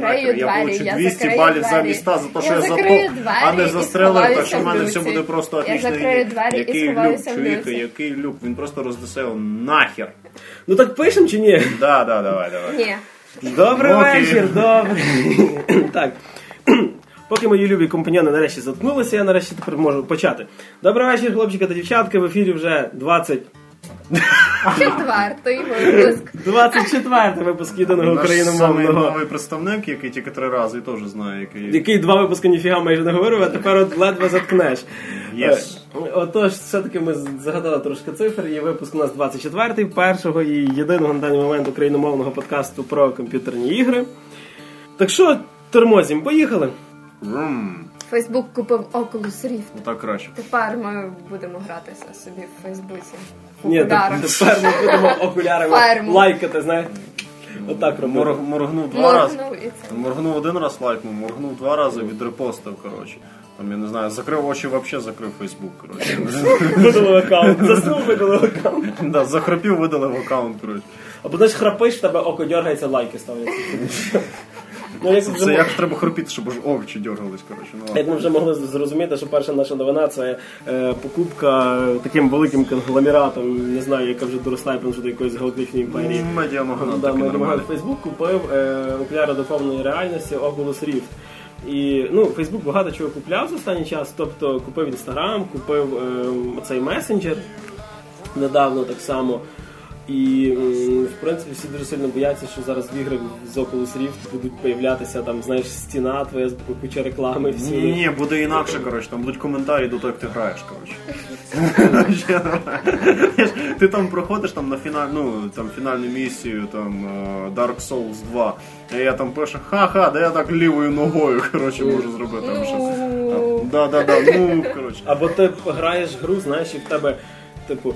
нахер. Я двері, получу 200 закрию балів двері. замість 100 за те, що Я двері а не застрелив, так що в мене все буде просто Я закрию двері і Який люк, чуєте, який люк, він просто його нахер. Ну так пишемо чи ні? Да, да, давай, давай. Ні. Добрий Окей. вечір, добрий. так. Поки мої любі компаньони нарешті заткнулися, я нарешті тепер можу почати. Добрий вечір, хлопчики та дівчатки. В ефірі вже 20... Четвертий випуск. 24 випуск єдиного Наш самий україномовного. новий представник, який тільки три рази і теж знає, який. Який два випуски ніфіга майже не говорив, а тепер от ледве заткнеш. Yes. Е, Отож, все-таки ми загадали трошки цифр. І випуск у нас 24-й, першого і єдиного на даний момент україномовного подкасту про комп'ютерні ігри. Так що, тормозім, поїхали. Врум. Фейсбук купив Oculus Rift. Ну так краще. Тепер ми будемо гратися собі в Фейсбуці. Ні, окулярах. тепер ми будемо окулярами лайкати, знаєш. Отак робимо. Морг, моргнув два рази. Моргнув і це. Моргнув один раз лайкнув, моргнув два рази, відрепостив, коротше. Там, я не знаю, закрив очі, взагалі закрив Фейсбук, коротше. Видалив аккаунт. Заснув, видалив аккаунт. Да, захропів, видалив аккаунт, коротше. Або знаєш, храпиш, в тебе око дергається, лайки ставляться. Ну, як, Це мо- як треба хропіти, щоб аж очі дергались, коротше. Ну, як ми вже могли зрозуміти, що перша наша новина це е, покупка таким великим конгломератом, не знаю, яка вже доросла до якоїсь галактичної імперії. Медіамагнат Да, ми купив е, окуляри доповненої реальності Oculus Rift. І ну, Facebook багато чого купляв за останній час. Тобто купив Instagram, купив е, цей месенджер недавно так само. І в принципі всі дуже сильно бояться, що зараз в іграх з Oculus Rift будуть появлятися там, знаєш, стіна твоя з куча реклами Ні, всі. ні, ні, буде інакше, коротше, там будуть коментарі до того, як ти граєш, коротше. Ти там проходиш там на фіналь, ну, там фінальну місію, там е, Dark Souls 2, і я там пишу, ха-ха, да я так лівою ногою, коротше, можу зробити там щось. Ну. Да, да, да, ну, коротше. Або ти граєш гру, знаєш, і в тебе, типу,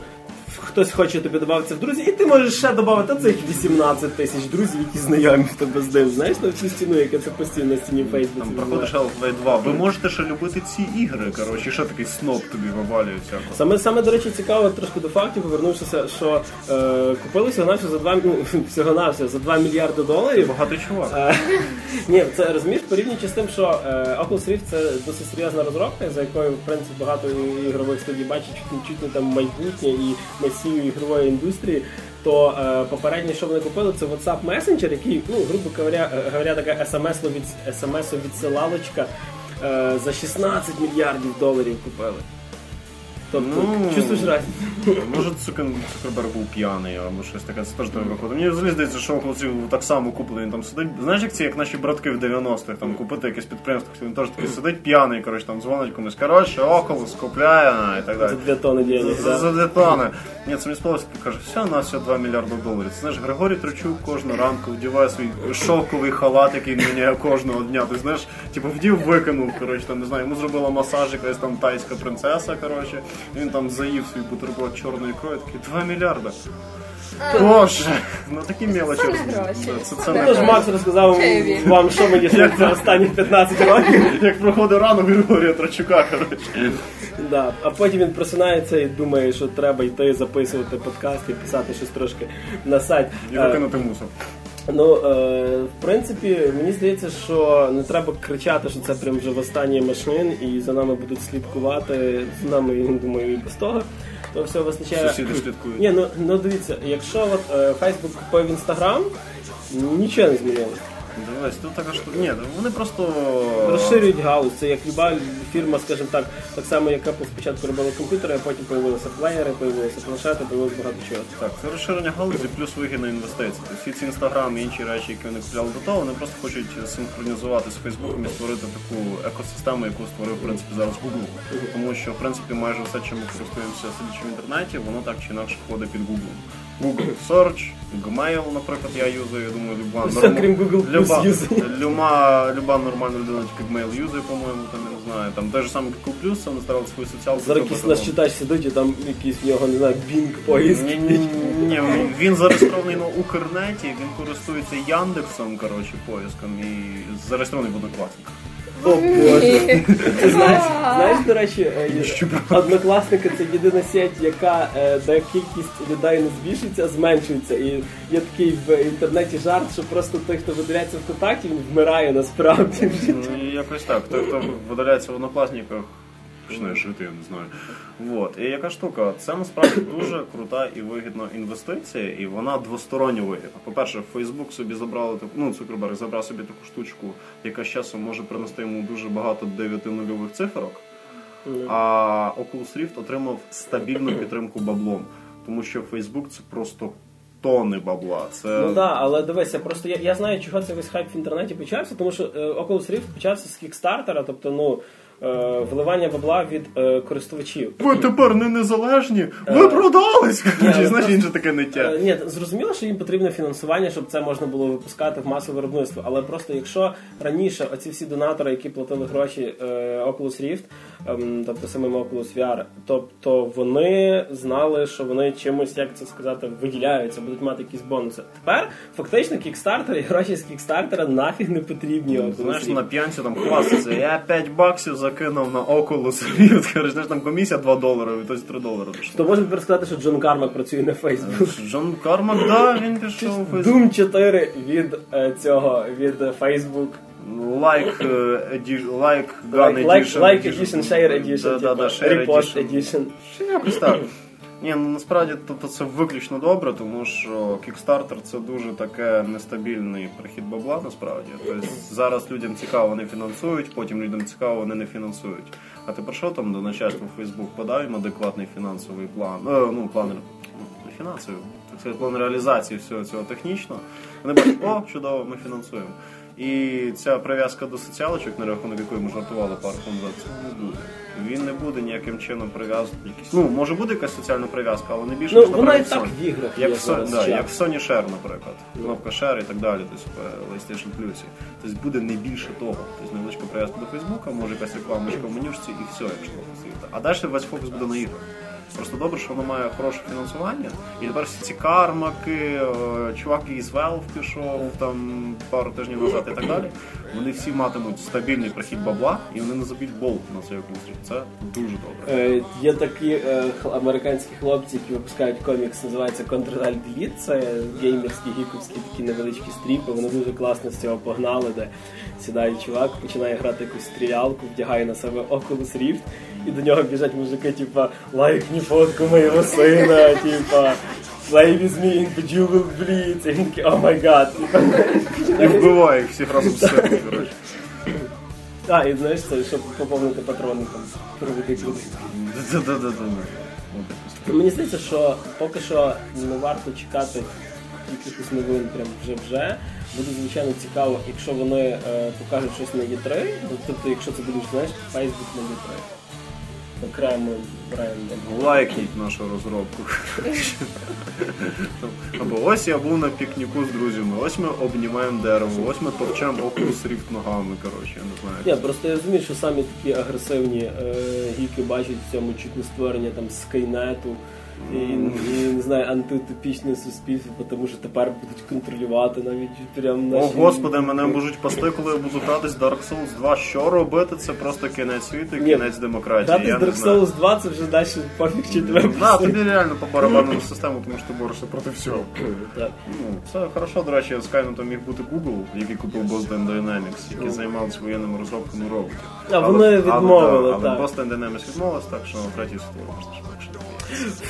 хтось хоче тобі додатися в друзі, і ти можеш ще додати цих 18 тисяч друзів, які знайомі в тебе з ним. Знаєш, на всю стіну, яка це постійно на стіні Фейсбуці. Там проходиш Half-Life 2. Ви можете ще любити ці ігри, коротше, ще такий сноб тобі вивалює всяко. Саме, саме, до речі, цікаво трошки до фактів, повернувшися, що е, купили всього навсього за 2, ну, всього навсього за 2 мільярди доларів. Багатий чувак. Е, Ні, це розумієш, порівнюючи з тим, що е, Oculus Rift це досить серйозна розробка, за якою в принципі багато ігрових студій бачить чуть не там майбутнє і масію ігрової індустрії. То е, попереднє, що вони купили, це WhatsApp Messenger, який, ну, грубо говоря, е, говоря така смс-відсилалочка е, за 16 мільярдів доларів купили. Тобто, Ну, чувствуєш разницю? Може, Цукерберг був п'яний або щось таке, це теж треба виходить. Мені взагалі здається, що хлопців так само купили, він там сидить. Знаєш, як ці, як наші братки в 90-х, там купити якесь підприємство, він теж такий сидить п'яний, коротше, там дзвонить комусь. Коротше, около скупляє і так далі. За 2 тони денег. За, за дві тони. Ні, це мені сподобалося, каже, все, на все 2 мільярди доларів. Це знаєш, Григорій Тричук кожну ранку вдіває свій шовковий халат, який міняє кожного дня. Ти знаєш, типу вдів, викинув, коротше, там не знаю, йому зробила масаж якась там тайська принцеса, коротше. Він там заїв свій бутерброд чорної крові, такий 2 мільярди. Боже, ну такі мелочі. Це не гроші. Да, Це, це Ну, не ж Макс розказав вам, що мені за останні 15 років. як проходить ранок Григорія Трачука, коротше. Да. А потім він просинається і думає, що треба йти записувати подкаст і писати щось трошки на сайт. І Е, викинути мусор. Ну, е, в принципі, мені здається, що не треба кричати, що це прям вже останній машин, і за нами будуть слідкувати. За нами, я думаю, і без того. То все визначає. Сусіди слідкують. Ні, ну, ну дивіться, якщо от е, Facebook купив Інстаграм, нічого не змінилося. Дивись, тут така штука. Ні, вони просто Розширюють галузь. Це як люба фірма, скажімо так, так само, як спочатку робила комп'ютери, а потім появилися плеєри, появилися планшети, появилося багато чого. Так, це розширення галузі плюс вигідна інвестиція. Тобто всі ці інстаграм і інші речі, які вони купляли до того, вони просто хочуть синхронізувати з Фейсбуком і створити таку екосистему, яку створив в принципі зараз Google. Тому що в принципі майже все, чим ми користуємося сидячи в інтернеті, воно так чи інакше входить під Google. Google Search, Gmail, наприклад, я юзаю, я думаю, люба Все, крім Google люба, люба, люба нормальна людина тільки Gmail юзає, по-моєму, там я не знаю. Там той же самий Google Plus, вони старали свою соціалку. Зараз якийсь наш читач сидить і там якийсь в нього, не знаю, Bing поїзд. ні, ні, ні, він зареєстрований на Укрнеті, він користується Яндексом, коротше, поиском і зареєстрований в однокласниках. О боже. Ти знаєш, знаєш, до речі, е, однокласники це єдина сеть, яка е, де кількість людей не збільшується, а зменшується. І є такий в інтернеті жарт, що просто той, хто видаляється в контакті, він вмирає насправді. Ну, якось так. Той, хто видаляється в однокласниках, почне жити, я не знаю. Вот. І яка штука, це насправді дуже крута і вигідна інвестиція, і вона двосторонньо вигідна. По-перше, Facebook собі забрали таку, ну, Цукерберг забрав собі таку штучку, яка з часом може принести йому дуже багато дев'ятинульових циферок. А Oculus Rift отримав стабільну підтримку баблом, тому що Facebook це просто тони бабла. Це Ну так, але дивися, просто я, я знаю, чого цей весь хайп в інтернеті почався, тому що е, Oculus Rift почався з кікстартера, тобто ну, вливання бабла від е, користувачів. ви тепер не незалежні, ви Е, продались. ні, знаєш, інше таке Е, ниття. Ні, зрозуміло, що їм потрібне фінансування, щоб це можна було випускати в масове виробництво. Але просто якщо раніше оці всі донатори, які платили гроші е, Oculus Rift, ем, тобто самим Oculus VR, тобто вони знали, що вони чимось, як це сказати, виділяються, будуть мати якісь бонуси. Тепер фактично кікстартер і гроші з кікстартера нафіг не потрібні. Знаєш, на п'янці там хвастаться. Я 5 баксів закинув на Oculus Rift. Кажеш, знаєш, там комісія 2 долари, і хтось 3 долари пішло. То можна тепер сказати, що Джон Кармак працює на Фейсбук. Джон Кармак, да, він пішов у Facebook. Doom 4 від е, цього від е, Facebook. Like, е, edi- like Gun Like, like, Edition. like edition, share edition, Да, да, да, типу, share repost edition. Чи якось так. Ні, ну насправді тобто це виключно добре, тому що Kickstarter це дуже таке нестабільний прихід бабла, насправді. Тобто зараз людям цікаво, вони фінансують, потім людям цікаво, вони не фінансують. А ти прийшов там до начальства Facebook, подай їм адекватний фінансовий план, е, ну план не фінансовий, так сказати, план реалізації всього цього технічно. Вони бачать, о, чудово, ми фінансуємо. І ця прив'язка до соціалочок, на рахунок якої ми жартували пару назад, цього не буде. Він не буде ніяким чином прив'язаний. Ну, може бути якась соціальна прив'язка, але не більше, Ну, ніж, вона і так Sony. в іграх Як, є в, Со- зараз да, як в Sony Share, наприклад. Кнопка Share і так далі, тобто в PlayStation Plus. Тобто буде не більше того. Тобто невеличка прив'язка до Фейсбука, може якась рекламочка в менюшці і все, якщо посвіти. А далі весь фокус буде на іграх. Просто добре, що воно має хороше фінансування. І тепер всі ці кармаки, е, чувак із Valve пішов там пару тижнів назад і так далі. Вони всі матимуть стабільний прихід бабла, і вони не заб'ють болт на цей окрузі. Це дуже добре. Е, Є такі е, американські хлопці, які випускають комікс, називається Control Delete. Це геймерські, гіковські такі невеличкі стріпи. Вони дуже класно з цього погнали, де сідає чувак, починає грати якусь стрілялку, вдягає на себе Oculus Rift, і до нього біжать мужики, типа лайкні фотку моєго сина, типа. Play with me in the duel, please. І він такий, oh my god. І вбиває їх всіх разом з себе, коротше. А, і знаєш, це, щоб поповнити патрони там. Да-да-да-да. Ну, Мені здається, що поки що не варто чекати якихось новин прям вже-вже. Буде звичайно цікаво, якщо вони е, покажуть щось на E3, ну, тобто якщо це буде, знаєш, Facebook на E3. Окремим брендом. Лайкніть нашу розробку. Або ось я був на пікніку з друзями, ось ми обнімаємо дерево, ось ми топчемо Oculus Rift ногами, коротше, я не знаю. Ні, просто я розумію, що самі такі агресивні е, гіки бачать в цьому чуть не створення там скайнету і, і не знаю, антиутопічне суспільство, тому що тепер будуть контролювати навіть прям О, господи, мене можуть пасти, коли я буду гратись Dark Souls 2. Що робити? Це просто кінець світу і Ні, кінець демократії. Грати я з не Dark. Souls 2 це вже далі пофіг чи тебе. Да, тобі реально по барабанному систему, тому що ти борешся проти всього. Так. Ну, все хорошо, до речі, Skynet міг бути Google, який купив Boston Dynamics, який займався воєнними розробками роботів. А вони відмовили, але, так. Але Boston Dynamics відмовилась, так що третій світовий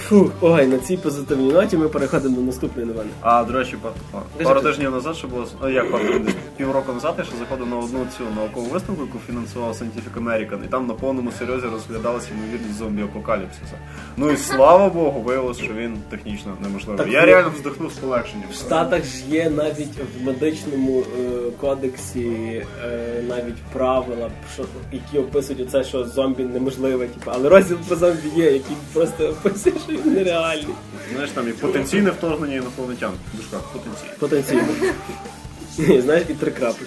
Фух, ой, на цій позитивній ноті ми переходимо до наступної новини. А, до речі, па- па- пару тижнів назад, що було, ну як пару півроку назад, я ще заходив на одну цю наукову виставку, яку фінансував Scientific American, і там на повному серйозі розглядалася ймовірність зомбі-апокаліпсиса. Ну і слава Богу, виявилось, що він технічно неможливий. Так Я ви- реально вздихнув з полегшенням. В Штатах ж є навіть в медичному е, кодексі е, навіть правила, що, які описують оце, що зомбі неможливе, типу, але розділ про зомбі є, який просто описує, що він нереальний. Знаєш, там і потенційне вторгнення інопланетян. В дужках потенційне. Потенційно. Ні, знаєш, і три крапочки.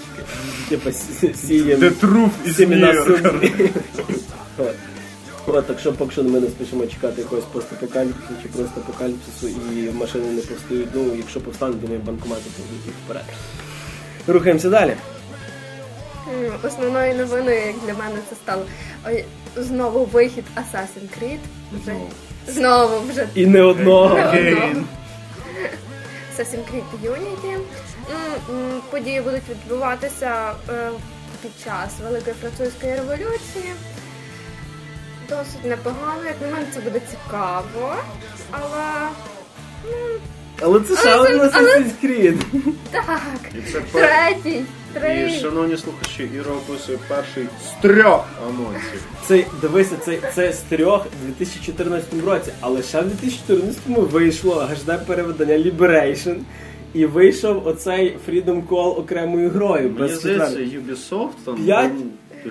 Типа сі- сієм The truth is near. сумні. От. От, так що поки що ми не спішимо чекати якогось постапокаліпсису чи просто апокаліпсису і машини не повстають. Ну, якщо повстануть, думаю, банкомати поведуть вперед. Рухаємося далі. М, Основною новиною, як для мене, це стало ой, знову вихід Assassin's Creed. Вже Знову. Знову вже І не одного. Окей. Assassin's Creed Unity. Події будуть відбуватися е, під час Великої французької революції. Досить непогано, як на мене, це буде цікаво. Але Але це ще Але один Assassin's Creed. так, І третій, І, шановні слухачі, Іра описує перший з трьох анонсів. Це дивися, це, це з трьох у 2014 році, але ще в 2014 вийшло HD переведення Liberation. І вийшов оцей Freedom Call окремою грою. Мені без здається, Ubisoft, там, П'ять?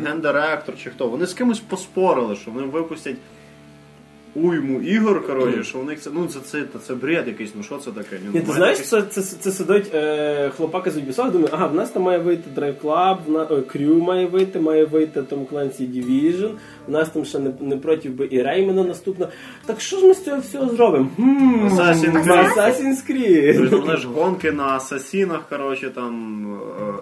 гендиректор чи хто, вони з кимось поспорили, що вони випустять уйму ігор, коротше, що у них це, ну це, це, це, це бред якийсь, ну що це таке? Ні, Ні, ну, ти знаєш, якийсь- це, це, це сидить е, хлопака з Ubisoft, думає, ага, в нас там має вийти Drive Club, в на, е, Crew має вийти, має вийти Tom Clancy Division, у нас там ще не, не проти би і Реймена наступно. Так що ж ми з цього всього зробимо? Хм, Assassin's Creed. Assassin's Тобто, знаєш, гонки на асасінах, коротше, там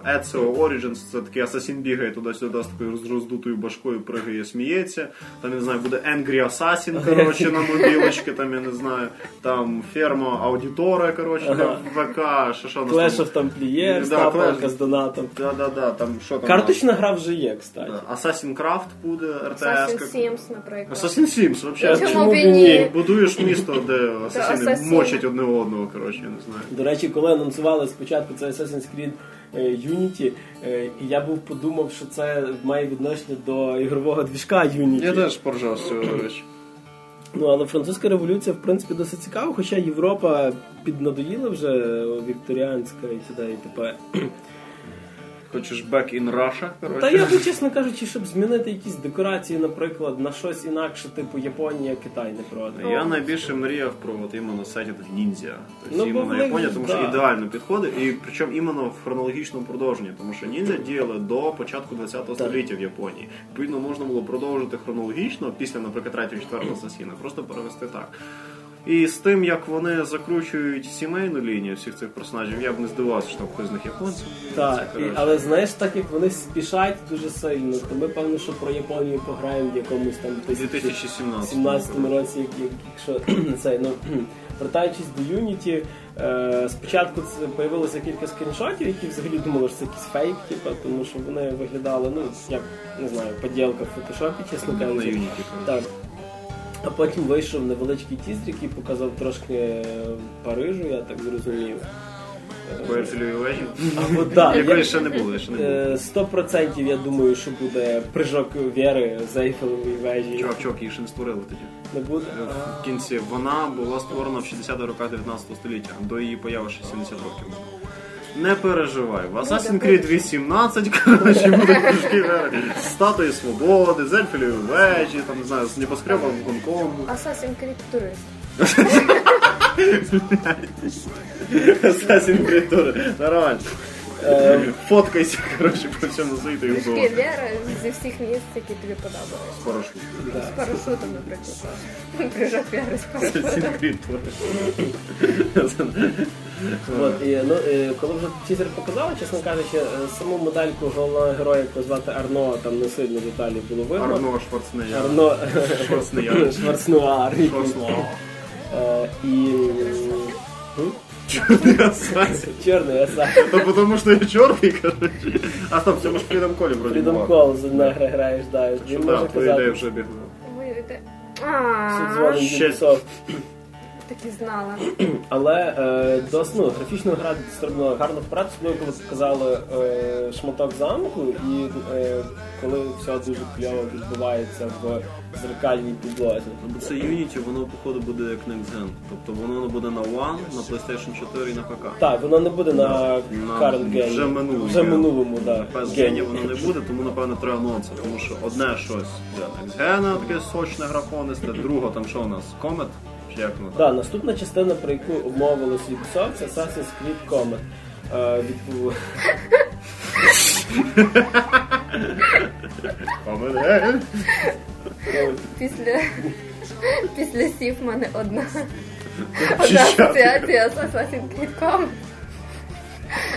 е, Ezio Origins, це такий асасін бігає туди-сюди з такою роздутою башкою, пригає, сміється. Там, я не знаю, буде Angry Assassin, коротше, на мобілочки, там, я не знаю, там ферма Аудіторе, коротше, там ВК, що що Clash там? of Templars, Да, Clash. з донатом. Да-да-да, там що там? Карточна гра вже є, кстати. Assassin Craft буде, RTS. Assassin's Sims, наприклад. Assassin Sims, вообще. Чому Чому б і ні? Будуєш місто, де асасіни асасіни. мочать одне одного, коротше, я не знаю. До речі, коли анонсували спочатку це Assassin's Creed е, Unity, е, і я був подумав, що це має відношення до ігрового двіжка Unity. Я теж поржав з цього речі. Ну, але французька революція, в принципі, досить цікава, хоча Європа піднадоїла вже вікторіанська і т.д. і т.п. Хочеш back in Russia, коротше. Та я би, чесно кажучи, щоб змінити якісь декорації, наприклад, на щось інакше, типу Японія, Китай не проти. Я найбільше мріяв про от іменно сайті ніндзя. Тобто Ну, іменно них Японія, тому що да. ідеально підходить, і причому іменно в хронологічному продовженні, тому що ніндзя діяли до початку 20-го століття в Японії. Відповідно, можна було продовжити хронологічно після, наприклад, 3-4 асасіна, просто перевести так. І з тим, як вони закручують сімейну лінію всіх цих персонажів, я б не здивувався, що там хтось з них японців. Так, і, але знаєш, так як вони спішать дуже сильно, то ми певно, що про Японію пограємо в якомусь там 2017 2017 році, як, як, якщо це ну вертаючись до Unity, е, спочатку це появилося кілька скріншотів, які взагалі думали, що це якийсь фейк, типу, тому що вони виглядали, ну як не знаю, поділка в фотошопі, чесно кажучи. Так. А потім вийшов невеличкий тізер, який показав трошки е, Парижу, я так зрозумів. Або да, Якої я- ще не було, ще не було. Е, Сто процентів я думаю, що буде прыжок віри з Ейфелевої вежі. Чувак, чувак, її ще не створили тоді. Не буде? В кінці вона була створена в 60-х роках 19 століття, до її появи ще 70 років. Не переживай, в Assassin's Creed 18, коротше, будуть кружки. Статуї свободи, з Ельфілевої вежі, там, не знаю, з небоскребом в Гонконгу. Assassin's Creed турист. Assassin's Creed тури. Нормально. Е, Фоткайся, коротше, по всьому світу і вдома. Віра зі всіх місць, які тобі подобались. З парашутом. З парашутом, наприклад. Прыжок Віри з парашутом. Assassin's Creed тури. От, і, ну, е, коли вже тізер показали, чесно кажучи, е, саму модельку головного героя, яку звати Арно, там не сильно деталі було видно. Арно Шварценеггер. Арно Шварценеггер. Шварцнуар. Шварценеггер. Е, І м, Чорний Assassin. чорний аса. Да потому что я черный, короче. А стоп, це ж Freedom Call вроде Freedom. Call за гра граєш, да. Що може твоя ідея вже бігла. Дзвонить Ubisoft. Так і знала. Але е, дос, ну, графічно гра стрибнула гарно вперед, особливо коли показали е, шматок замку, і е, коли все дуже кльово відбувається в зеркальній підлозі. Ну, Бо це Unity, воно походу буде як Next Gen. Тобто воно не буде на One, на PlayStation 4 і на ПК. Так, воно не буде на На current gen. вже минулому. Вже минулому, На да. Гені. Gen воно не буде, тому напевно три анонси. Тому що одне щось для Next Gen, таке сочне графонисте, друге там що у нас? Comet? Як Да, наступна частина, про яку обмовилась Ubisoft, це Assassin's Creed Comet. Е, Comet. Після, після сів в мене одна, одна асоціація з Assassin's Creed Com.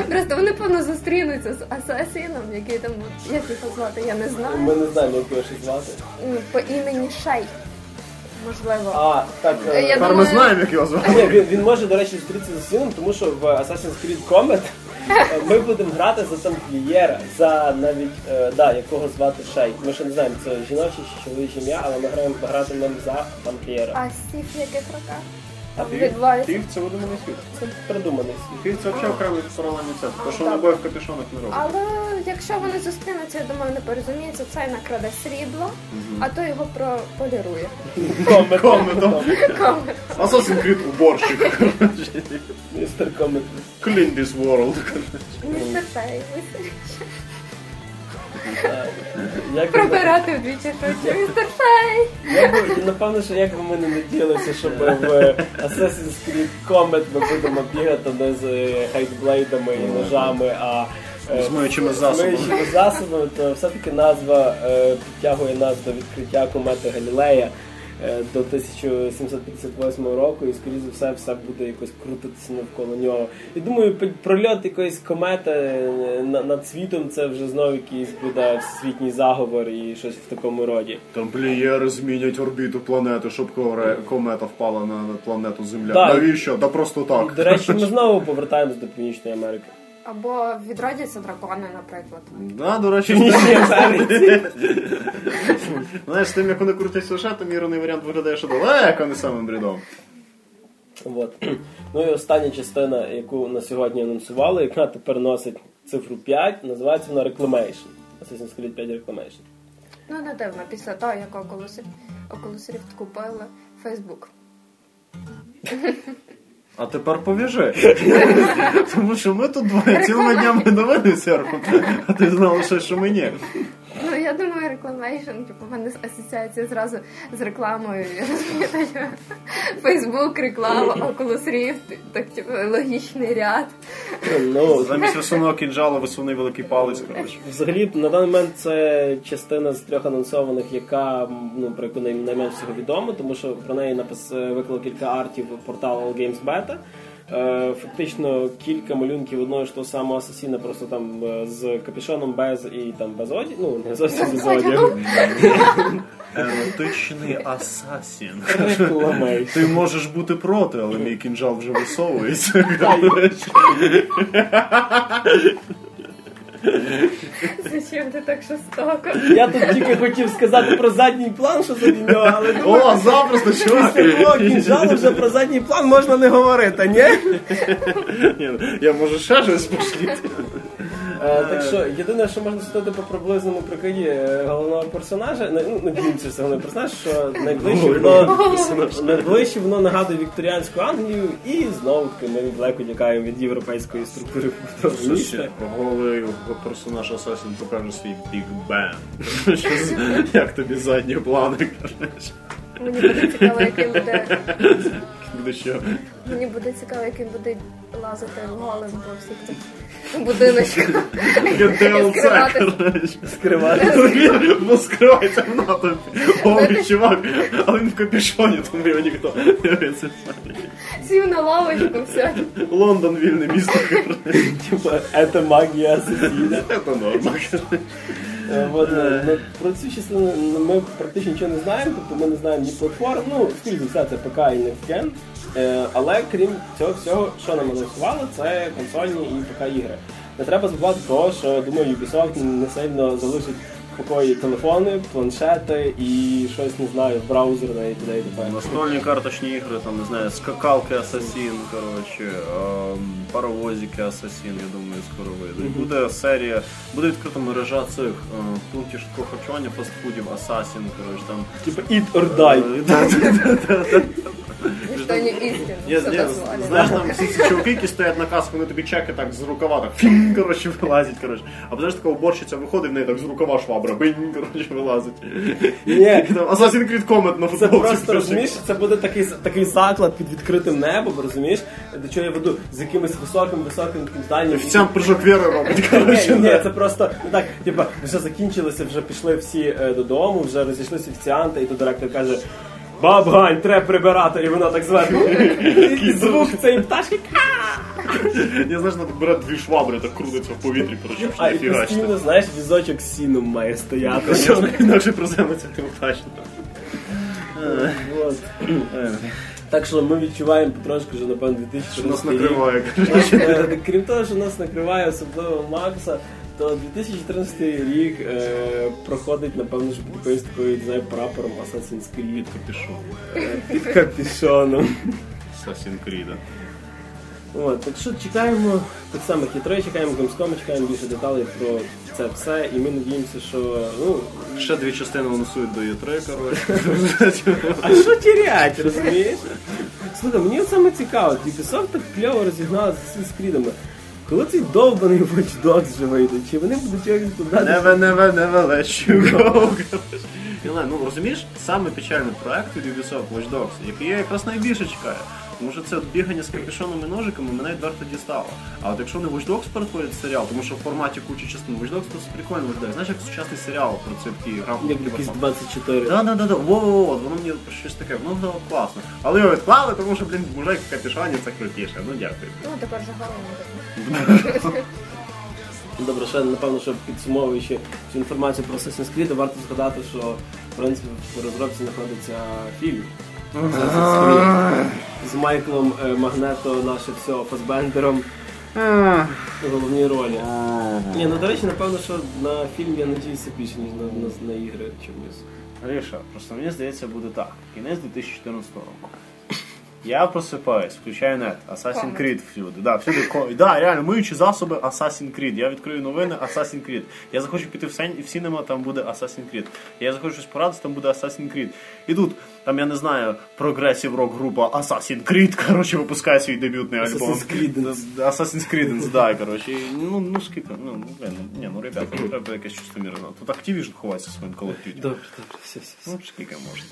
Просто вони певно зустрінуться з асасіном, який там, от, як його звати, я не знаю. Ми не знаємо, як його ще звати. М, По імені Шей. Можливо. А, так. е, Я Тепер ми думаю- знаємо, як його звати. Ні, він, він може, до речі, зустрітися з Сіном, тому що в Assassin's Creed Comet е, ми будемо грати за тамплієра, за навіть е, да, якого звати Шей. Ми ще не знаємо, це жіноче чи чоловіче ім'я, але ми граємо грати нам за тамплієра. А Стів в яких роках? Фів- відбувається. Фів це видуманий світ. Це придуманий світ. Фів це взагалі окремий паралельний центр. То, що вони капюшонах не роблять. Але якщо вони зустрінуться, я думаю, не порозуміються, цей накраде срібло, а то його прополірує. Комет. Кометом. Комет. Assassin's Creed уборщик. Містер Комет. Clean this world. Містер Фей. Е, Як би- вдвічі швидше. Містер Фей. Напевно, що як би ми не надіялися, щоб в Assassin's Creed Comet ми будемо бігати не з е, hidden blade ами і ножами, а е, З миючими засобами. засобами, то все-таки назва е, підтягує нас до відкриття комети Галілея е, до 1758 року, і скоріше за все, все буде якось крутитися навколо нього. І думаю, прольот якоїсь комети е, на- над світом це вже знову якийсь буде всесвітній заговор і щось в такому роді. Тамплієри змінять орбіту планети, щоб комета впала на на планету Земля. Так. Навіщо? Да просто так. До речі, ми знову повертаємось до Північної Америки. Або відродяться дракони, наприклад. Да, до речі, Америці. знаєш, з тим, як вони крутять сюжетом, іроний варіант виглядає, що далеко не самим брідом. От. Ну і остання частина, яку на сьогодні анонсували, яка тепер носить цифру 5, називається вона Reclamation. Assassin's Creed 5 Reclamation. Ну, не дивно, після того, як Oculus, Oculus Rift купили Facebook. А тепер повіжи. Тому що ми тут двоє цілими днями новини серфимо, а ти ще, що ми ні. Ну, я думаю, reclamation, типу, в мене асоціація зразу з рекламою. Я розумію, Facebook, реклама, Oculus Rift, так, типу, логічний ряд. Ну, Замість висуного кінжала висуний великий палець, коротше. Взагалі, на даний момент це частина з трьох анонсованих, яка ну про яку найменш всього відомо, тому що про неї напис виклав кілька артів портал All Games Beta. Е, Фактично кілька малюнків одного ж того самого асасіна, просто там е, з капюшоном без і там без одягу. Ну не зовсім без одягу. Еротичний асасін. Ти можеш бути проти, але мій кінжал вже висовується. Зачем ти так жорстоко? Я тут тільки хотів сказати про задній план, що заді нього, але думаю, О, запросто, чувак! після того кінжалу вже про задній план можна не говорити, ні? Ні, Я можу ще щось пошліти. Е, так що єдине, що можна сказати по приблизному прикиді е, головного персонажа, не- ну що це головний персонаж, що найближче воно найближче воно нагадує вікторіанську Англію, і знову таки ми далеко тікаємо від європейської структури ще? Голий персонаж Асасін покаже свій Big Bang. Як тобі задні плани, кажеш? Мені буде цікаво, як він буде. Мені буде цікаво, як він буде лазити голим по всіх цих Таке DLC, Скривати. Бо скривається в натовпі. Голий чувак, але він в капюшоні, тому його ніхто не дивиться. Сів на лавочку, все. Лондон вільне місто. Типа, це магія асасіна. Це норма. Е, от, е, ну, Про цю частину ну, ми практично нічого не знаємо, тобто ми не знаємо ні платформ, ну, скільки все, це ПК і Next Gen. Е, Але крім цього всього, що нам анонсували, це консольні і ПК ігри. Не треба забувати того, що думаю, Ubisoft не сильно залишить в покої телефони, планшети і щось не знаю, браузерне і т.д. і т.п. Настольні карточні ігри, там, не знаю, скакалки Асасін, коротше, ем, паровозики Асасін, я думаю, скоро вийде. Буде серія, буде відкрита мережа цих е, пунктів швидкого харчування, фастфудів Асасін, коротше, там. Типа Eat or Die. Ніхто не. Є, Все є, знаєш, там всі ці чуваки, які стоять на каску, вони тобі чеки так з рукава так фінь, коротше, вилазять, коротше. А знаєш, така уборщиця виходить, в неї так з рукава швабра, бинь, коротше, вилазить. Ні, І там Assassin's Creed Comet на Це футболці. просто коротше. розумієш, це буде такий такий заклад під відкритим небом, розумієш, до чого я веду з якимось високим високим таким зданням. Офіціант прыжок віри робить, коротше. ні, це просто ну так, типа, вже закінчилося, вже пішли всі е, додому, вже розійшлися офіціанти, і тут директор каже. Баб Гань, треба прибирати, і вона так зверху. І звук цієї пташки. Я знаєш, вона так бере дві швабри, так крутиться в повітрі, коротше, А і постійно, знаєш, візочок з сіном має стояти. Що вона інакше приземлиться, ти втачно. Так що ми відчуваємо потрошку, що напевно 2014 Що нас накриває. Е, Крім того, що нас накриває, особливо Макса, то 2014 рік е, проходить, напевно, що під якоюсь такою, не знаю, прапором Assassin's Creed Пішов. е, під капюшоном. Assassin's Creed. От, так що чекаємо так само хітро, чекаємо Gamescom, чекаємо більше деталей про це все, і ми надіємося, що ну. Ще дві частини анонсують до Є3, коротше. А що терять, розумієш? Слухай, мені от саме цікаво, Ubisoft так кльово розігнали з Assassin's Creed. Коли цей довбаний Watch Dogs вже вийде, чи вони будуть якось відкладати? Never, never, never let you go. коротше. Іле, ну розумієш, саме печальний проект від Ubisoft Watch Dogs, який я якраз найбільше чекаю. Тому що це от бігання з капюшоном і ножиками мене відверто дістало. А от якщо не Watch Dogs перетворять в серіал, тому що в форматі кучі частин Watch Dogs це прикольно виглядає. Знаєш, як сучасний серіал про це такі гра Як якийсь 24. Да, да, да, да. Во, во, во, воно мені щось таке, воно було класно. Але його відклали, тому що, блін, мужик в капюшоні це крутіше. Ну дякую. Ну, тепер же Галина. Добре, ще напевно, що підсумовуючи цю інформацію про Assassin's Creed, варто згадати, що в принципі в розробці знаходиться фільм Assassin's Creed з Майклом е, Магнето, наше все, Фасбендером у головній ролі. Ні, ну до речі, напевно, що на фільм я надіюся більше, ніж на, на, на ігри чомусь. Гриша, просто мені здається, буде так. Кінець 2014 року. Я просипаюсь, включаю нет, Assassin's. Creed всюди. Да, всюди ко- да, реально, миючі засоби Assassin's Creed. Я відкрию новини Assassin's Creed. Я захочу піти в сен- в сінема, там буде Assassin's Creed. Я захочу щось порадити, там буде Assassin's Creed. І тут, там, я не знаю, прогресів рок група Assassin's Creed, коротше, випускає свій дебютний альбом. Assassin's Creedence. Assassin's Creedence, да, коротше. Ну, ну скільки, ну, ну, блин, ну, ні, ну, ребята, ну, треба якесь чувство міра. Тут Activision ховається своїм Call of Duty. Добре, добре, все, все, все. Ну, скільки можна.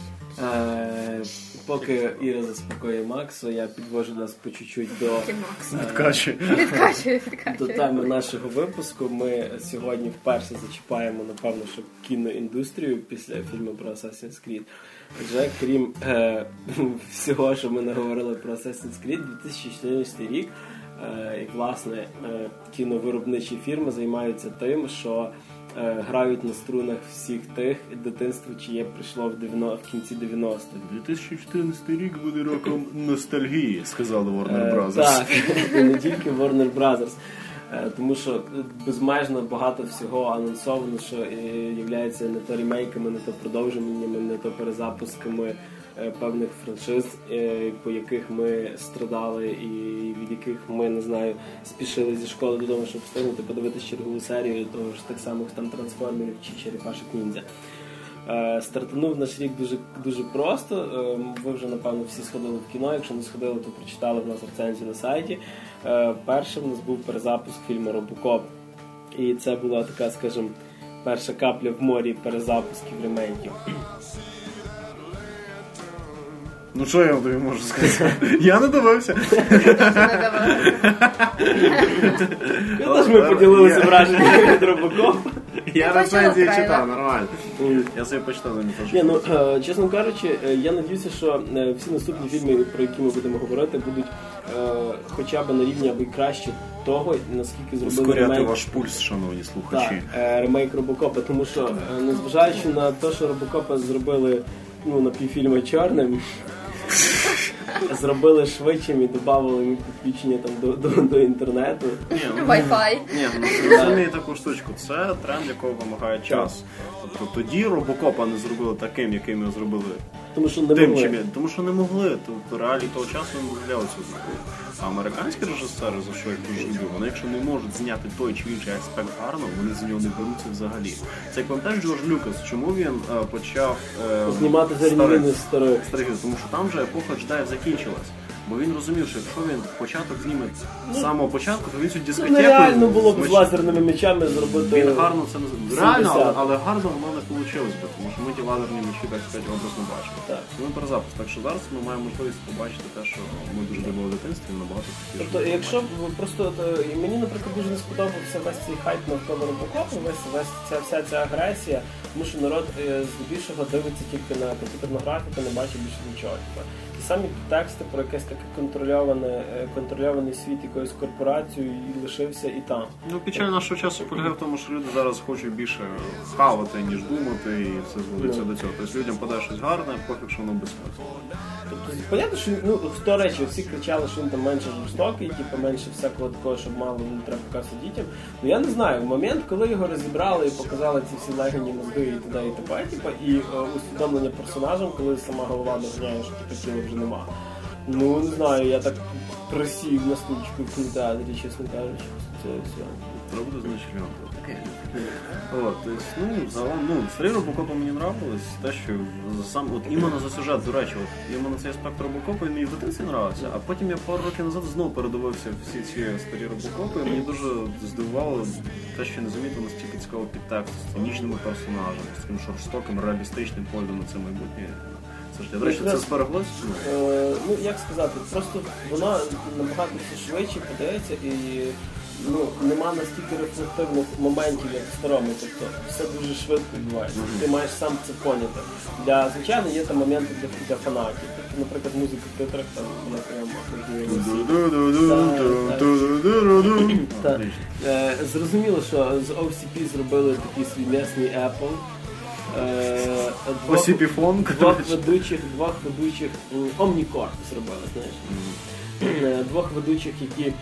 Е, поки Іра заспокоює Макса, я підвожу нас по чуть-чуть до, Який Відкачує. Відкачує, до відкачує. теми нашого випуску. Ми сьогодні вперше зачіпаємо, напевно, що кіноіндустрію після фільму про Assassin's Creed. Адже крім е, всього, що ми наговорили про Assassin's Creed, 2014 рік. Е, і власне е, кіновиробничі фірми займаються тим, що е, грають на струнах всіх тих дитинства, чиє прийшло в, 90, в кінці 90-х. 2014 рік буде роком ностальгії, сказали Warner Е, Brothers. Так, не тільки Warner Brothers. Е, Тому що безмежно багато всього анонсовано, що е, являється не то ремейками, не то продовженнями, не то перезапусками е, певних франшиз, по яких ми страдали, і від яких ми не знаю, спішили зі школи додому, щоб встигнути подивитися чергову серію того ж так самих там трансформерів чи черепашок ніндзя. Е, Стартанув наш рік дуже дуже просто. Е, Ви вже напевно всі сходили в кіно. Якщо не сходили, то прочитали в нас рецензію на сайті. Е, Першим у нас був перезапуск фільму Робокоп. І це була така, скажімо, перша капля в морі перезапусків ремейків. Ну що я тобі можу сказати? Я не дивився. Ми поділилися враженнями від Робокопа. Я рецензії читав, нормально. Я собі почитав за. Ні, ну е, чесно кажучи, е, я надіюся, що е, всі наступні фільми, про які ми будемо говорити, будуть хоча б на рівні або й краще того, наскільки зробили Ускоряти ремейк. ваш пульс, шановні слухачі. е, ремейк Робокопа, тому що незважаючи на те, що Робокопа зробили ну, на півфільми чорним, зробили швидшим і додали підключення там до, до, до інтернету. Ні, ну, Wi-Fi. Ні, ну розуміє таку штучку. Це тренд, якого вимагає час. Тобто тоді робокопа не зробили таким, яким його зробили Тому що не тим, могли. чим я. Тому що не могли. Тобто реалії того часу не могли цього зробити. А американські режисери, за що я дуже люблю, вони якщо не можуть зняти той чи інший аспект гарно, вони за нього не беруться взагалі. Це як пам'ятаєш Джордж Люкас, чому він е, почав е, Знімати старих- старих. старих, тому що там вже епоха джедаїв закінчилась. Бо він розумів, що якщо він початок зніме з самого початку, то він цю Ну, дискотеку... нереально було б з лазерними мечами зробити. Він гарно це не зробив. Реально, але, але гарно воно не вийшло тому що ми ті лазерні мечі, так сказати, образно бачимо. Так. Ми перезапис. Так що зараз ми маємо можливість побачити те, що ми дуже любили в дитинстві, набагато хотіли. Тобто, якщо просто от, е, і мені, наприклад, дуже не сподобався весь цей хайп навколо Робокопу, весь, весь ця вся ця агресія, тому що народ е, здебільшого дивиться тільки на комп'ютерну графіку, не бачить більше нічого. Самі тексти про якесь таке контрольоване, е, контрольований світ якоюсь корпорацією і лишився і там. Ну, печаль нашого часу полягає в тому, що люди зараз хочуть більше хавати, ніж думати, і все зводиться Ну. до цього. Тобто людям подає щось гарне, пофіг, що воно безсмислено. Тобто, понятно, що ну хто речі, всі кричали, що він там менше жорстокий, типу менше всякого такого, щоб мало не треба показувати дітям. Ну я не знаю, в момент, коли його розібрали і показали ці всі легені мозги і туди, і т.п., типу, і е, усвідомлення персонажем, коли сама голова доганяє, що типу, тіла вже нема. Ну не знаю, я так просів на стульчику в кінотеатрі, чесно кажучи, це все. Буде значить. Таке. От, то есть, ну, загалом, ну, з три Робокопа мені нравилось, те, що сам, от іменно за сюжет, до речі, от, іменно цей аспект Робокопа він мені в дитинстві нравився, а потім я пару років назад знову передивився всі ці старі Робокопи, і мені дуже здивувало те, що не замітив настільки цікавого підтексту з цинічними персонажами, з таким жорстоким, реалістичним поглядом на це майбутнє. Слушайте, врешті це збереглося? Е, ну, як сказати, просто вона набагато все швидше подається і ну, нема настільки рефлективних моментів, як в старому. Тобто все дуже швидко відбувається. Ти маєш сам це поняти. Для звичайно є там моменти для, для фанатів. Тобто, наприклад, музика в титрах там вона прямо Зрозуміло, що з OCP зробили такий свій м'ясний Apple. Е, два, Осіпіфон. Два ведучих, два ведучих OmniCorp зробили, знаєш. Двох ведучих, які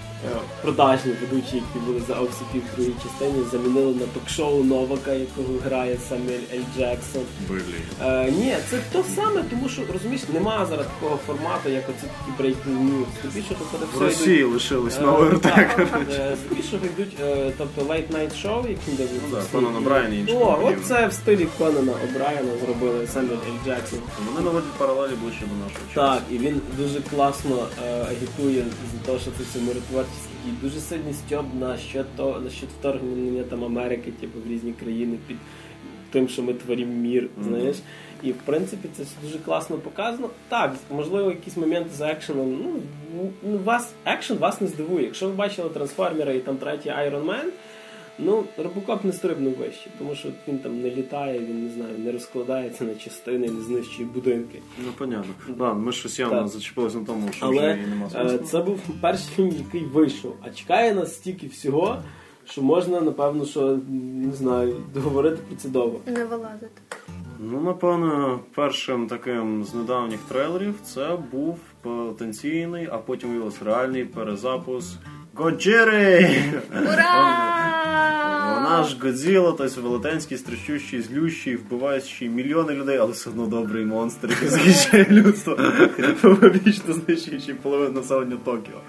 продажні ведучі, які були за OCP в другій частині, замінили на ток-шоу Новака, якого грає Самюель Ель Джексон. Блін. Е, ні, це то саме, тому що розумієш, немає зараз такого формату, як оці такі breaking news. Тобі що тут В Росії йдуть- лишились Е, на ОРТ, коротше. е, Здебільшого йдуть, е, тобто late night show, які де Ну Конан О'Брайен і інші О, от це в стилі Конана О'Брайена зробили Самюель Ель Джексон. Вони наводять паралелі ближче до нашого часу. Так, і він дуже класно е, агітує за те, що це все миротворчість і дуже сильний стьоб на що то на що вторгнення там Америки, типу в різні країни під тим, що ми творимо мір, знаєш. І в принципі це все дуже класно показано. Так, можливо, якісь моменти з екшеном. Ну, ну вас екшен вас не здивує. Якщо ви бачили трансформера і там третій Iron Man, Ну, Робокоп не стрибнув вище, тому що він там не літає, він не знаю, не розкладається на частини, не знищує будинки. Ну, понятно. Да, ми щось явно Так. зачепилися на тому, що Але вже нема е, смислу. це був перший фільм, який вийшов. А чекає нас стільки всього, що можна, напевно, що не знаю, говорити про це довго. Не вилазити. Ну, напевно, першим таким з недавніх трейлерів це був потенційний, а потім виявилось реальний перезапуск Годжири! Ура! Вона ж Годзіла, тобто велетенський, стращущий, злющий, вбиваючий мільйони людей, але все одно добрий монстр, який захищає людство, вічно знищуючи половину населення Токіо.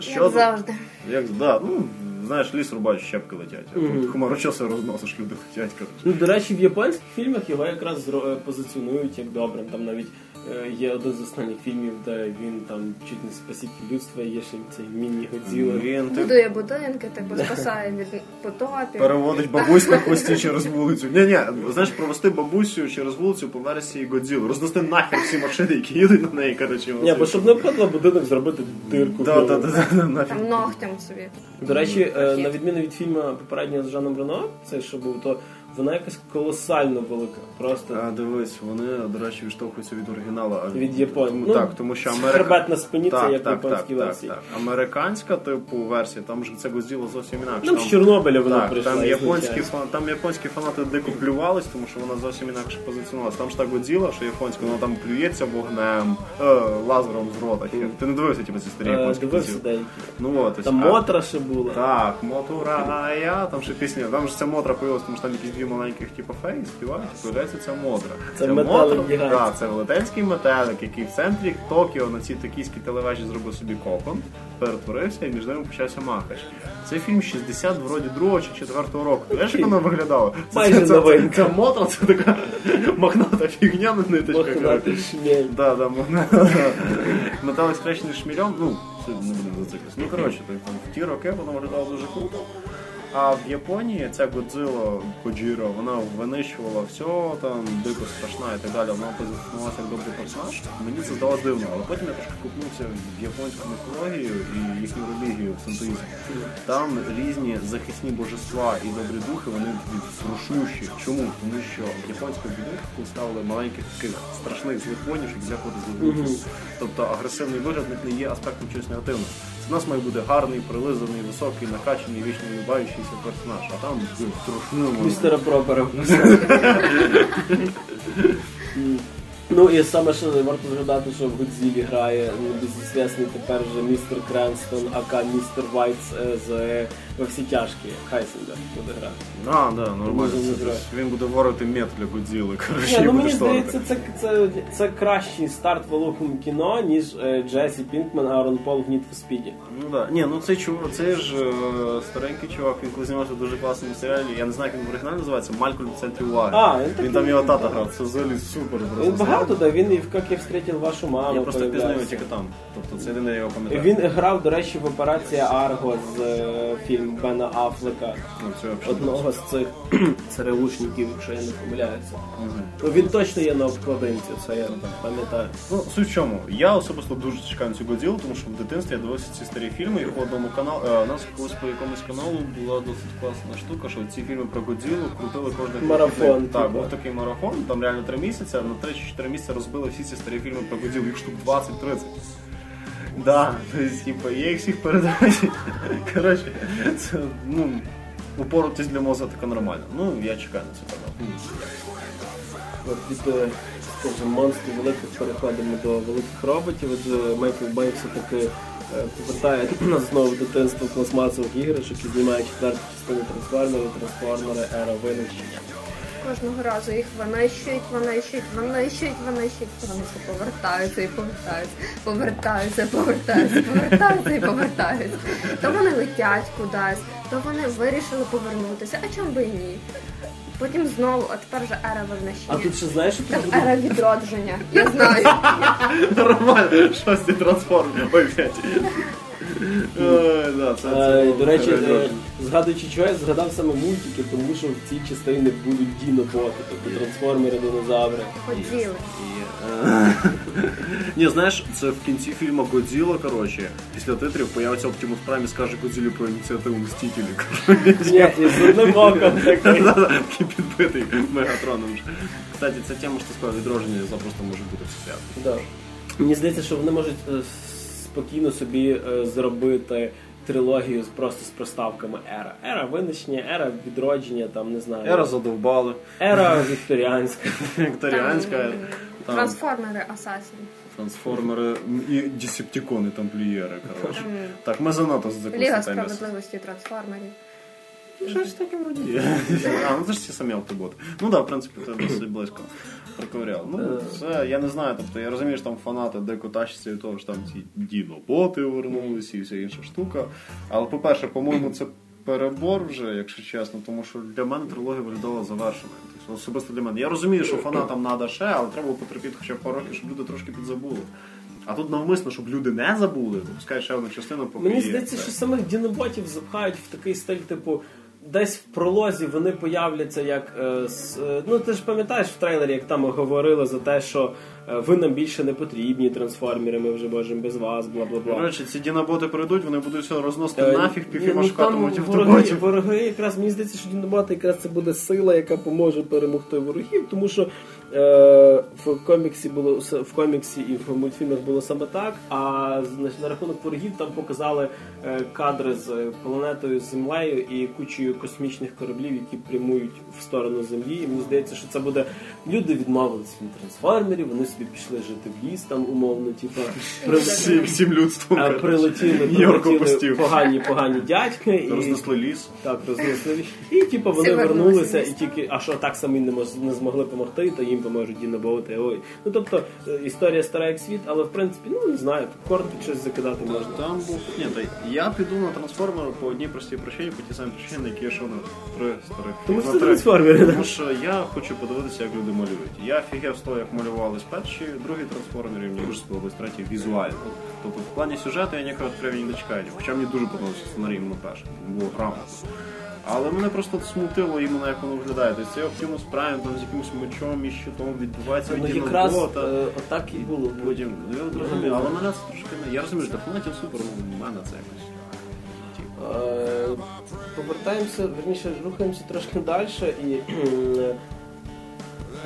Як завжди. Як, да, ну, знаєш, ліс рубають, щепки летять. А тут хмарочоси розносиш, люди летять, коротше. Ну, до речі, в японських фільмах його якраз позиціонують як добрим. Там навіть є один з останніх фільмів, де він там чуть не спаситель людства, є ще цей міні-годзіла. Він ти Будує будинки, типу спасає від потопів. переводить бабусь на хвості через вулицю. Ні, ні, знаєш, провести бабусю через вулицю по версії Годзіл. Рознести нахер всі машини, які їдуть на неї, коротше. Ні, бо щоб не входило будинок зробити дирку. Да, да, да, да. Там ногтем собі. До речі, е, на відміну від фільму попереднього з Жаном Рено, цей що був, то вона якась колосально велика. Просто А, дивись, вони, до речі, відштовхуються від оригіналу. а від Японії. Тому, так, тому що Америка... Хребет на спині так, це як в так, японській так, версії. Так, так. Американська, типу, версія, там ж це Годзіла зовсім інакше. Ну, Там- з Чорнобиля вона так, прийшла. там японські, фан- там японські фанати дико плювались, тому що вона зовсім інакше позиціонувалася. Там ж так Годзіла, що японська, вона там плюється вогнем, е, лазером з рота. Ти не дивився типу, ці старі Е, японські Дивився деякі. Ну от, ось, Там а- Мотра ще була. Так, Мотурая, там ще пісня, там ж ця Мотра появилась, тому що там якісь дві дві маленьких типу феї співають, появляється ця модра. Це Ця модра- да, це велетенський метелик, який в центрі Токіо на цій токійській телевежі зробив собі кокон, перетворився і між ними почався махач. Цей фільм 60 вроді другого чи четвертого року. Ти Знаєш, як воно виглядало? Це, Майже це, це, ця мотра, це така мохната фігня на ниточках. Мохнатий шмель. Да, да. Металик скрещений шмільом, ну, це не будемо зациклитися. Ну, коротше, в ті роки воно виглядало дуже круто. А в Японії ця Годзilla Коджіро, вона винищувала все, там, дико страшна і так далі. Вона позиціонувалася як добрий персонаж. Мені це здалося дивно, але потім я трошки купнувся в японську міфологію і їхню релігію в синтоїзм. Там різні захисні божества і добрі духи, вони страшнющі. Чому? Тому що в японську будинку ставили маленьких таких страшних злих вонів, які дякувати зловити. Тобто агресивний вигляд не є аспектом чогось негативного. В нас має бути гарний, прилизаний, високий, накачаний, вічно любаючийся персонаж, а там ну. Містера Пропера. Ну і саме що варто згадати, що в Годзілі грає небезізвісний тепер вже містер Кренстон, aka містер Вайт з е, з е, во всі тяжкі. Хайзенберг буде грати. А, да, нормально. Може, не Це, грає. він буде варити мет для Годзіли. Коротше, і ну буде мені шторити. здається, це, це, це кращий старт великому кіно, ніж е, Джесі Пінкман, Аарон Пол в Need for Speed. Ну да. Ні, ну цей чувак, це ж е, старенький чувак, він коли знімався в дуже класному серіалі. Я не знаю, як він в оригіналі називається, Малькольм в центрі уваги. А, він такий- там його тата грав, це взагалі супер. просто Він багато, да, він і в «Как я встретил вашу маму. Я просто пізнаю його тільки там. Тобто це єдине я його пам'ятаю. Він грав, до речі, в операції Арго з е, фільму Бена Афлека. Ну. Одного з цих ЦРУшників, якщо я не помиляюся. Ну, Він точно є на обкладинці, це я пам'ятаю. Ну, суть в чому, я особисто дуже чекаю на цю Годзілу, тому що в дитинстві я дивився ці старі фільми, і по одному каналу у нас колись по якомусь каналу була досить класна штука, що ці фільми про Годзілу крутили кожен Марафон, Так, типу. був такий марафон, там реально три місяці, а на 3-4 місяці розбили всі ці старі фільми про Годзілу, їх штук 20-30. Да, то есть, типа, я їх всіх передаю. Коротше, це, ну, упоротись для мозга таке нормально. Ну, я чекаю на це канал. Від, скажімо, монстрів великих переходимо до великих роботів. От е, Майкл Бей все-таки е, повертає нас знову дитинство пластмасових іграшок і знімає четверту частину трансформерів, трансформери, ера винищення. Кожного разу їх винищують, винищують, винищують, винищують. Вони все повертаються і повертаються, повертаються, повертаються, повертаються і повертаються. То вони летять кудись, то вони вирішили повернутися, а чому би і ні? Потім знову, а тепер вже ера А тут ще знаєш, що Там тут ера відродження. Я знаю. Нормально, шостий трансформер. Ой, п'ять. Ой, да, це, це Е, До речі, це е, згадуючи чого, я згадав саме мультики, тому що в цій частині будуть діноботи, тобто трансформери, динозаври. Поділи. Е, Ні, знаєш, це в кінці фільму Годзіла, коротше, після титрів появиться Оптимус Прайм і скаже Годзілі про ініціативу Мстителі. Ні, і з одним оком такий. Такий підбитий мегатроном. Кстати, ця тема, що ти сказав, відродження запросто може бути в свят. Да. Мені здається, що вони можуть е, спокійно собі е, зробити трилогію з- просто з приставками ера. Ера винищення, ера відродження, там не знаю. Ера задовбали, Ера вікторіанська. вікторіанська, Там Трансформери Асасін. трансформери і десептикони тамплієри, коротше. Так, ми занадто Ліга справедливості трансформерів. Щось таке вроді. А, ну це ж ті самі автоботи. Ну так, в принципі, це досить близько проковиряв. Ну, це я не знаю, тобто я розумію, що там фанати деко тащаться від того, що там ці діноботи повернулися і вся інша штука. Але, по-перше, по-моєму, це перебор вже, якщо чесно, тому що для мене трилогія виглядала завершеною. Тобто, особисто для мене. Я розумію, що фанатам треба ще, але треба було потерпіти хоча б пару років, щоб люди трошки підзабули. А тут навмисно, щоб люди не забули, то пускай ще одну частину поки Мені здається, Це- що самих діноботів запхають в такий стиль, типу. Десь в пролозі вони появляться як. Е, с- е, ну ти ж пам'ятаєш в трейлері, як там говорили за те, що е, ви нам більше не потрібні, трансформери, ми вже можемо без вас, бла бла бла. Коротше, ці діноботи прийдуть, вони будуть все розносити Е, нафіг, півфільма шукатимуть вороги, вороги якраз мені здається, що діноботи якраз це буде сила, яка поможе перемогти ворогів, тому що в коміксі було в коміксі і в мультфільмах було саме так. А значить, на рахунок ворогів там показали е, кадри з планетою Землею і кучою космічних кораблів, які прямують в сторону Землі. І мені здається, що це буде люди відмовилися від трансформерів. Вони собі пішли жити в ліс, там умовно, типу, Всім, всім людством. е, прилетіли, прилетіли погані, погані дядьки і Рознесли ліс. так рознесли. І типу вони вернулися і тільки а що так самі не мож- не змогли допомогти, то їм поможуть Діна Боути. Ой. Ну тобто е, історія стара як світ, але в принципі, ну не знаю, корн щось закидати можна. Там був. Ні, та я піду на трансформер по одній простій причині, по тій самій причині, які я йшов на три старих. Тому що це трансформери. Тому що я хочу подивитися, як люди малюють. Я фігев з того, як малювались перші, другі трансформери, мені дуже сподобались третій візуально. Тобто в плані сюжету я ніякого відкривання не чекаю. Хоча мені дуже подобався сценарій іменно перший. Було грамотно. Але мене просто смутило іменно як воно виглядає. Тобто цей Optimus Prime там з якимось мечом і щитом відбувається Ну від якраз е, отак і було. Потім я от розумію, але мене це трошки не. Я розумію, що Дефлетів супер, ну в мене це якось. Типу. Е, Повертаємося, верніше, рухаємося трошки далі і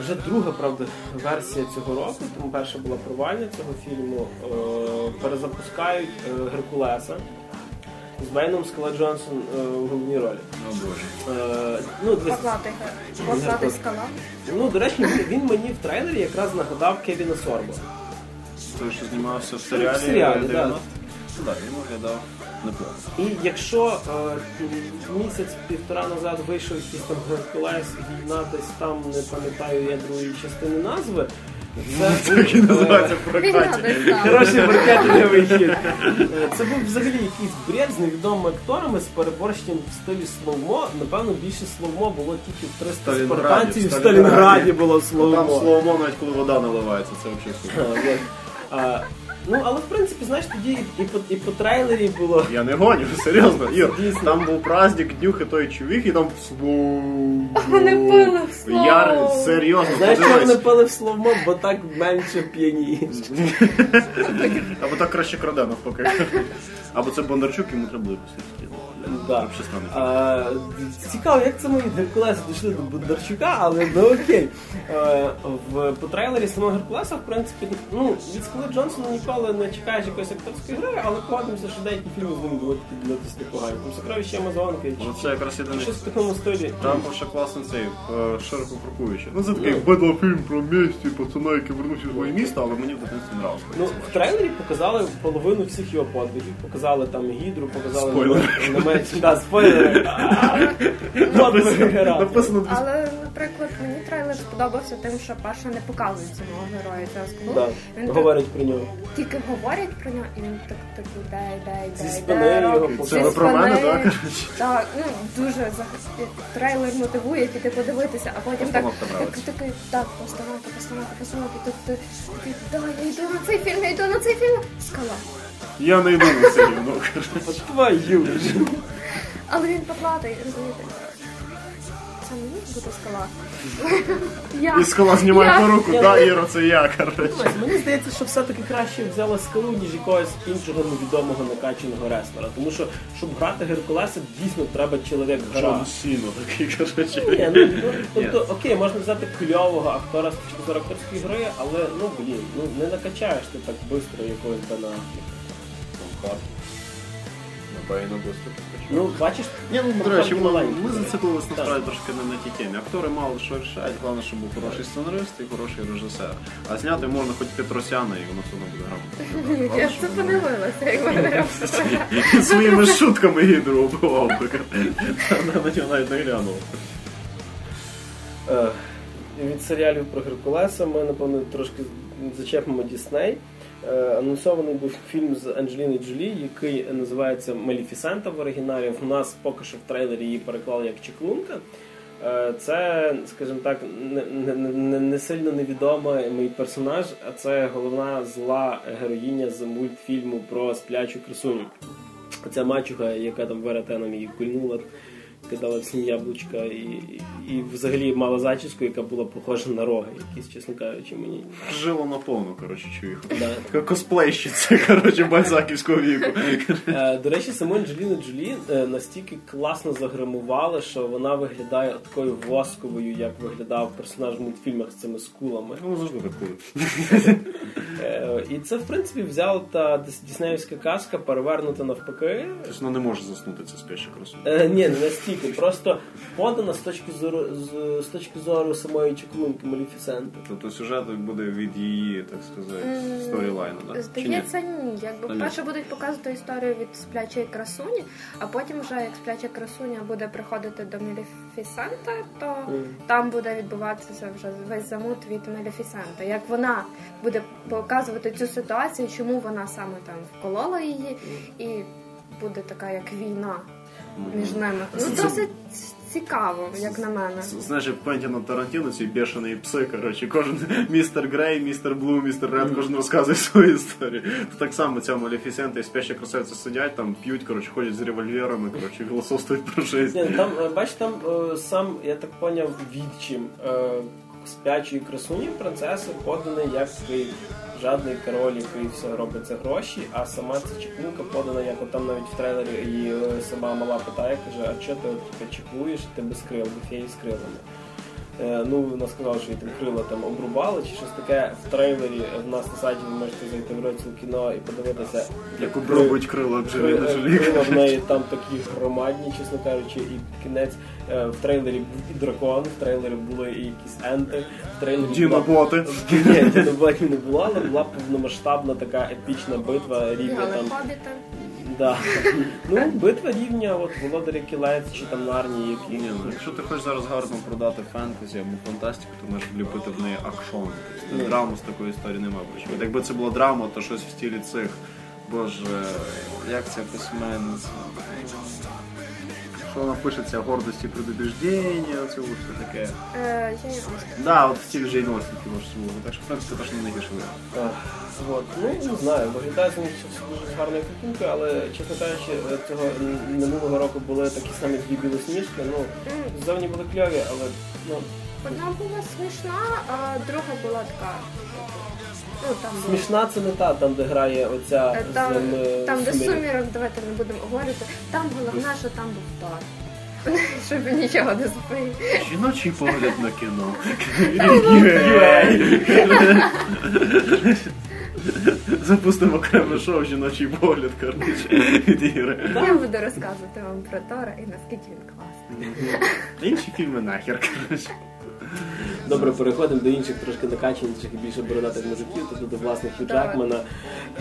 вже друга, правда, версія цього року, тому перша була провальня цього фільму. е, Перезапускають е, Геркулеса з Бейном Скала Джонсон е, у головній ролі. О боже. Е, Ну, Поплатий. Поплатий скала. ну, до речі, він- мені в трейлері якраз нагадав Кевіна Сорбо. Той, що знімався в серіалі. В серіалі, 90? да. Ну, Так, він виглядав неплохо. І якщо е, місяць-півтора назад вийшов якийсь там Геркулес, війна десь там, не пам'ятаю я другої частини назви, Так і називається прокаті. Хороший маркетинговий хід. Е, Це був взагалі якийсь бред з невідомими акторами з переборщенням в стилі словмо. Напевно, більше словмо було тільки в 300 Сталінграді, спартанців. В Сталінграді. було було Там словмо. навіть коли вода наливається, це взагалі супер. Ну, але в принципі, знаєш, тоді і по, і по трейлері було. Я не гоню, серйозно. Ір, там був праздник Днюхи той чувіх, і там слово. Вони пили в слово. Я серйозно, Знаєш, чого вони пили в словмо, бо так менше п'янієш. Або так краще краде навпаки. Або це Бондарчук, йому треба було Да. А, цікаво, як це мої Геркулеси дійшли до Бондарчука, але ну окей. А, в, по трейлері самого Геркулеса, в принципі, ну, від Скали Джонсона ніколи не чекаєш якоїсь акторської гри, але погодимося, що деякі фільми з ним будуть дивитися непогані. Там сокровище Амазонки, чи, Ну це якраз єдиний. щось в такому стилі. Там ще класний цей е, широко крокуючий. Ну це такий бедлофільм про місті, пацана, який вернувся в своє місто, але мені в дитинстві нравилось. Ну, в трейлері показали половину всіх його подвигів. Показали там гідру, показали Спойлери. намет. Да, спойлери. Подвиги гера. Написано дві Але, наприклад, мені трейлер сподобався тим, що перше не показують самого героя цього скалу. Да, Він так про нього. тільки говорять про нього, і він так так іде, йде, йде, Зі йде, його. Це ви про мене, так. Так, ну дуже зах- трейлер мотивує піти подивитися, а потім так, так, такий, так, постановка, постановка, постановка, тут ти такий, да, я йду на цей фільм, я йду на цей фільм. Скала. Я не йду на це рівно. От Твою ж. Але він поплатий, розумієте? Буде скала. Я. І скала знімає Я- по руку, да, Іро, це я, коротше. Мені здається, що все-таки краще взяла скалу, ніж якогось іншого невідомого накачаного реслера. Тому що, щоб грати Геркулеса, дійсно треба чоловік гра. Джон Сіно такий, коротше. Ні, ну, ну, тобто, окей, можна взяти кльового актора з точки зору акторської гри, але ну блін, ну не накачаєш ти так швидко якогось Бена Аффлека. Бейно быстро Ну, бачиш, Ні, ну, до речі, ми, ми зациклилися насправді трошки не на тій темі. Актори мало що рішають, головне, щоб був хороший сценарист і хороший режисер. А зняти можна хоч Петросяна, і воно все одно буде грамотно. Я це подивилася, як ви І Своїми шутками гідру убивав би. На нього навіть не глянув. Е, Від серіалів про Геркулеса ми, напевно, трошки зачепимо Дісней. Е, Анонсований був фільм з Анджеліною Джолі, який називається Маліфісента в оригіналі. В нас поки що в трейлері її переклали як Чеклунка. Е, Це, скажімо так, не, не, не, сильно невідомий мій персонаж, а це головна зла героїня з мультфільму про сплячу красуню. Ця мачуха, яка там веретеном її кульнула кидала всі яблучка і, і, взагалі мала зачіску, яка була похожа на роги, якісь, чесно кажучи, мені. Жило наповну, коротше, чую. Да. Косплейщиця, коротше, бальзаківського віку. Е, До речі, саму Анджеліну Джолі е, настільки класно загримували, що вона виглядає такою восковою, як виглядав персонаж в мультфільмах з цими скулами. Ну, завжди так було. Е, І це, в принципі, взяла та діснеївська казка, перевернута навпаки. Тобто вона не може заснути ця спяща красу. Ні, не настільки. Просто подана з точки зору з, з точки зору самої чаклунки Маліфісенти. Тобто сюжет буде від її, так сказати, сторілайну, так? Здається, ні. Якби Та ні. перше будуть показувати історію від сплячої красуні, а потім вже як спляча красуня буде приходити до Мелефісента, то Мгм. там буде відбуватися вже весь замут від Мелефісента. Як вона буде показувати цю ситуацію, чому вона саме там вколола її, і буде така як війна між ними. Ну досить цікаво, як на мене. Знаєш, як Квентіна Тарантіно, ці бешені пси, коротше, кожен містер Грей, містер Блу, містер Ред, кожен розказує свою історію. Так само ця Малефісента і спяща красавиця сидять, там п'ють, коротше, ходять з револьверами, коротше, і філософствують про життя. Там, е, бач, там е, сам, я так поняв, відчим спячої красуні принцеси поданий як такий жадний король, який все робить за гроші, а сама ця чекунка подана, як от там навіть в трейлері її е, сама мала питає, каже, а чого ти типу, ти без крил, бо феї з крилами. Е, ну, вона сказала, що їй там крила там обрубали чи щось таке в трейлері. В нас на сайті ви можете зайти в розділ кіно і подивитися. Як обробують крила Джолі. Крила в неї там такі громадні, чесно кажучи, і кінець е, в трейлері був і дракон, в трейлері були і якісь енти, в трейлері була- Діноботи. Ні, діноботів не була, але була повномасштабна така епічна битва рівня Бігали там. Да. Ну, битва рівня, от Володаря Кілець чи там Нарні, які. Ні, ну, якщо ти хочеш зараз гарно продати фентезі або фантастику, то можеш вліпити в неї акшон. Тобто драму з такої історії немає. Причому якби це була драма, то щось в стилі цих. Боже, як ця письменниця? Що вона пишеться гордості предубіждення, оце ось все таке. Е, я не знаю. Да, от в стилі Джейн Остін кіно ж було. Так що, в принципі, теж не найгірше варіант. Так. От. Ну, не знаю, виглядає це все дуже з гарної картинки, але, чесно кажучи, е, цього минулого року були такі самі дві білосніжки. Ну, М, зовні були кльові, але ну, Одна була смішна, а друга була така. Ну, там смішна це не та, там, де грає оця Е, Там, з, е, там де Сумірів. сумірок, давайте не будемо говорити. Там головне, що там був Тор. Щоб нічого не збив. Жіночий погляд на кіно. Запустимо окреме шоу жіночий погляд, коротше, від ігри. Я буду розказувати вам про Тора і наскільки він класний. Інші фільми нахер, коротше. Добре, переходимо до інших трошки накачаніших і більше бородатих мужиків, тобто до власних Хью Давай. Джекмана.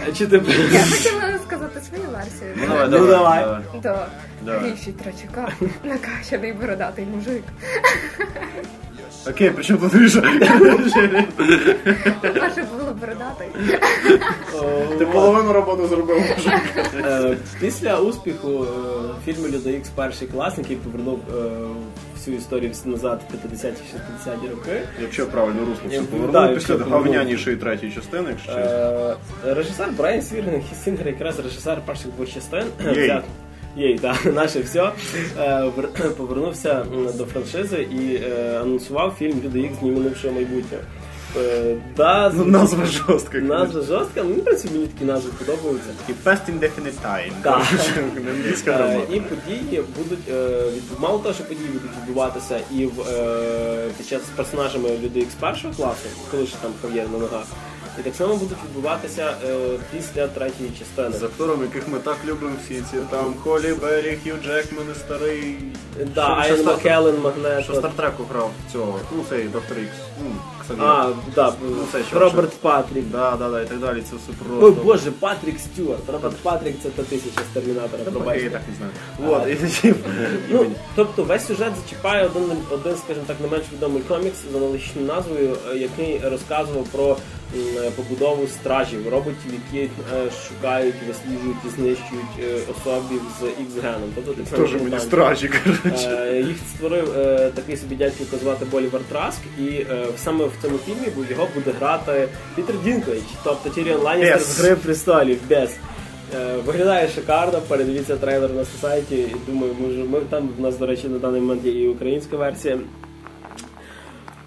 Е, Чи ти Я хотіла сказати свою версію. Ну давай, Ну, давай. До Давай. Гріші Трачука, накачаний бородатий мужик. Окей, при чому тут Гриша? Перше було бородатий. Ти половину роботи зробив, мужик. Е, Після успіху е, фільму Люди Ікс перший клас, який повернув е, всю історію назад в 50-60 роки. Якщо правильно русло все якщо після повернув. говнянішої третьої частини, якщо чесно. Режисер Брайан Свірген Сінгер якраз режисер перших двох частин. Єй. Так, наше все. Повернувся до франшизи і е, анонсував фільм Люди Ікс минувшого майбутнього. Е, Да, Ну, назва жорстка. назва жорстка, ну, в принципі, мені такі назви подобаються. І Past Indefinite Time. Так. Англійська Е. І події будуть е, від- мало того, що події будуть відбуватися і в е, під час з персонажами людей Ікс першого класу, коли ще там Хав'єр на ногах. І так само будуть відбуватися е, після третьої частини. З актором, яких ми так любимо всі ці там Холі Беррі, Хью Джекман і старий. Да, Що- що Стар- Маккеллен, Магнето. Що Стартреку грав цього, ну цей Доктор Ікс. А, да, це що, Роберт Патрік. Да, да, да, і так далі. Це все Ой, боже, Патрік Стюарт. Роберт Патрік це та тисяча з Термінатора, я так не знаю. Вот, і Ну, тобто весь сюжет зачіпає один, один, скажімо так, не менш відомий комікс з аналогічною назвою, е, який розказував про е, побудову стражів, роботів, які е, шукають, висліджують і знищують особів з X-геном. Тобто так само мені стражі, коротше. Їх створив такий собі дядько, якого звати Болівер Траск, і саме в цьому фільмі його буде грати Пітер Дінклейдж, тобто Тіріон Ланністер Бес. з Гри престолів без. Виглядає шикарно, передивіться трейлер на сайті. Думаю, ми, вже- ми там в нас, до речі, на даний момент є і українська версія.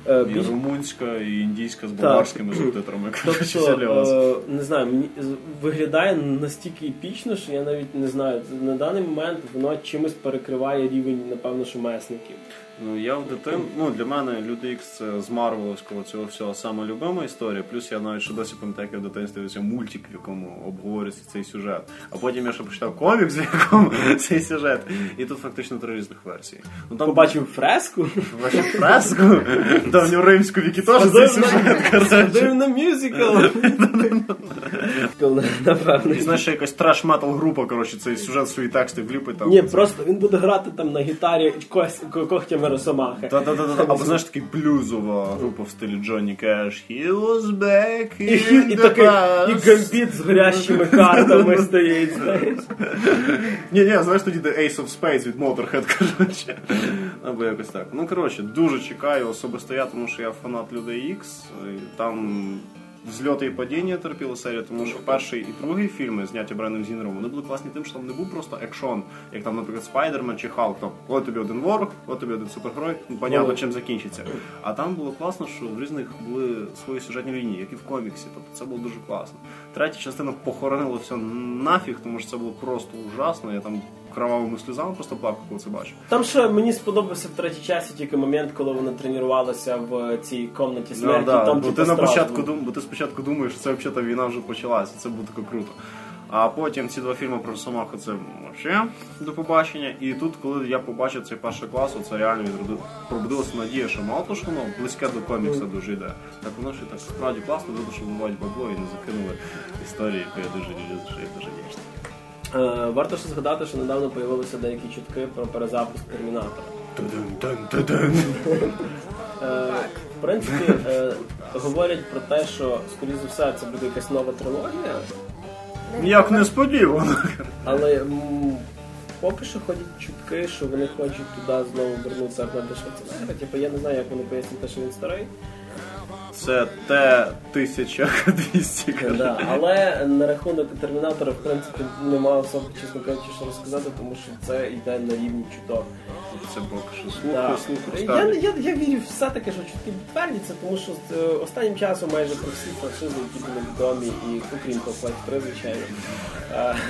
Е, І румунська, і індійська з болгарськими субтитрами. Тобто, серйозно. е, не знаю, мені виглядає настільки епічно, що я навіть не знаю. На даний момент воно чимось перекриває рівень, напевно, що месників. Ну я в дитин, ну для мене Люди Ікс це з Марвеловського цього всього саме любима історія. Плюс я навіть ще досі пам'ятаю, як я в дитинстві дивився мультик, в якому обговорюється цей сюжет. А потім я ще почитав комікс, в якому цей сюжет. І тут фактично три різних версії. Ну там Побачив фреску, бачив фреску, давньоримську, в якій теж цей сюжет. ходив на мюзикл. Напевно. І знаєш, ще якась траш-метал група, коротше, цей сюжет свої тексти вліпить там. Ні, просто він буде грати там на гітарі кось- когтями росомахи. Та-та-та-та. Або знаєш такий блюзова група в стилі Джонні Кеш. He was back І, in і, the такий, і past. гамбіт з горящими картами стоїть, знаєш. Ні, ні, знаєш тоді The Ace of Spades від Motorhead, коротше. Або якось так. Ну, коротше, дуже чекаю особисто я, тому що я фанат Людей X. Там взльоти і падіння терпіла серія, тому що перший і другий фільми, зняті Браяном Сінгером, вони були класні тим, що там не був просто екшон, як там, наприклад, Спайдермен чи Халк. Там, от тобі один ворог, от тобі один супергерой, ну, понятно, чим закінчиться. А там було класно, що в різних були свої сюжетні лінії, як і в коміксі. Тобто це було дуже класно. Третя частина похоронила все нафіг, тому що це було просто ужасно. Я там кровавими сльозами просто плакав, коли це бачив. Там ще мені сподобався в третій часі тільки момент, коли вони тренувалися в цій комнаті смерті. Ну, да, там, бо типу, ти на початку дум, бо ти спочатку думаєш, що це взагалі війна вже почалася, це буде таке круто. А потім ці два фільми про Росомаху це взагалі до побачення. І тут, коли я побачив цей перший клас, це реально відроди- пробудилася надія, що мало того, що воно близьке до комікса дуже йде. Так воно ще так справді класно, видно, що вливають бабло і не закинули історії, яку я дуже люблю, що я дуже вдячний. Е, варто ще згадати, що недавно появилися деякі чутки про перезапуск термінатора. Е, в принципі, е, говорять про те, що, скоріш за все, це буде якась нова трилогія, Як несподівано. але поки що ходять чутки, що вони хочуть туди знову вернути Арнольда Шварценеггера. Типу, я не знаю, як вони пояснять те, що він старий. Це Т-1200. Да, але на рахунок термінатора, в принципі, немає особо, чесно кажучи, що розказати, тому що це йде на рівні чуток. Це поки що Да. слухай, слухай. Я, я, я вірю все-таки, що чутки підтвердяться, тому що е, останнім часом майже про всі франшизи, які були відомі, і окрім Half-Life 3, звичайно,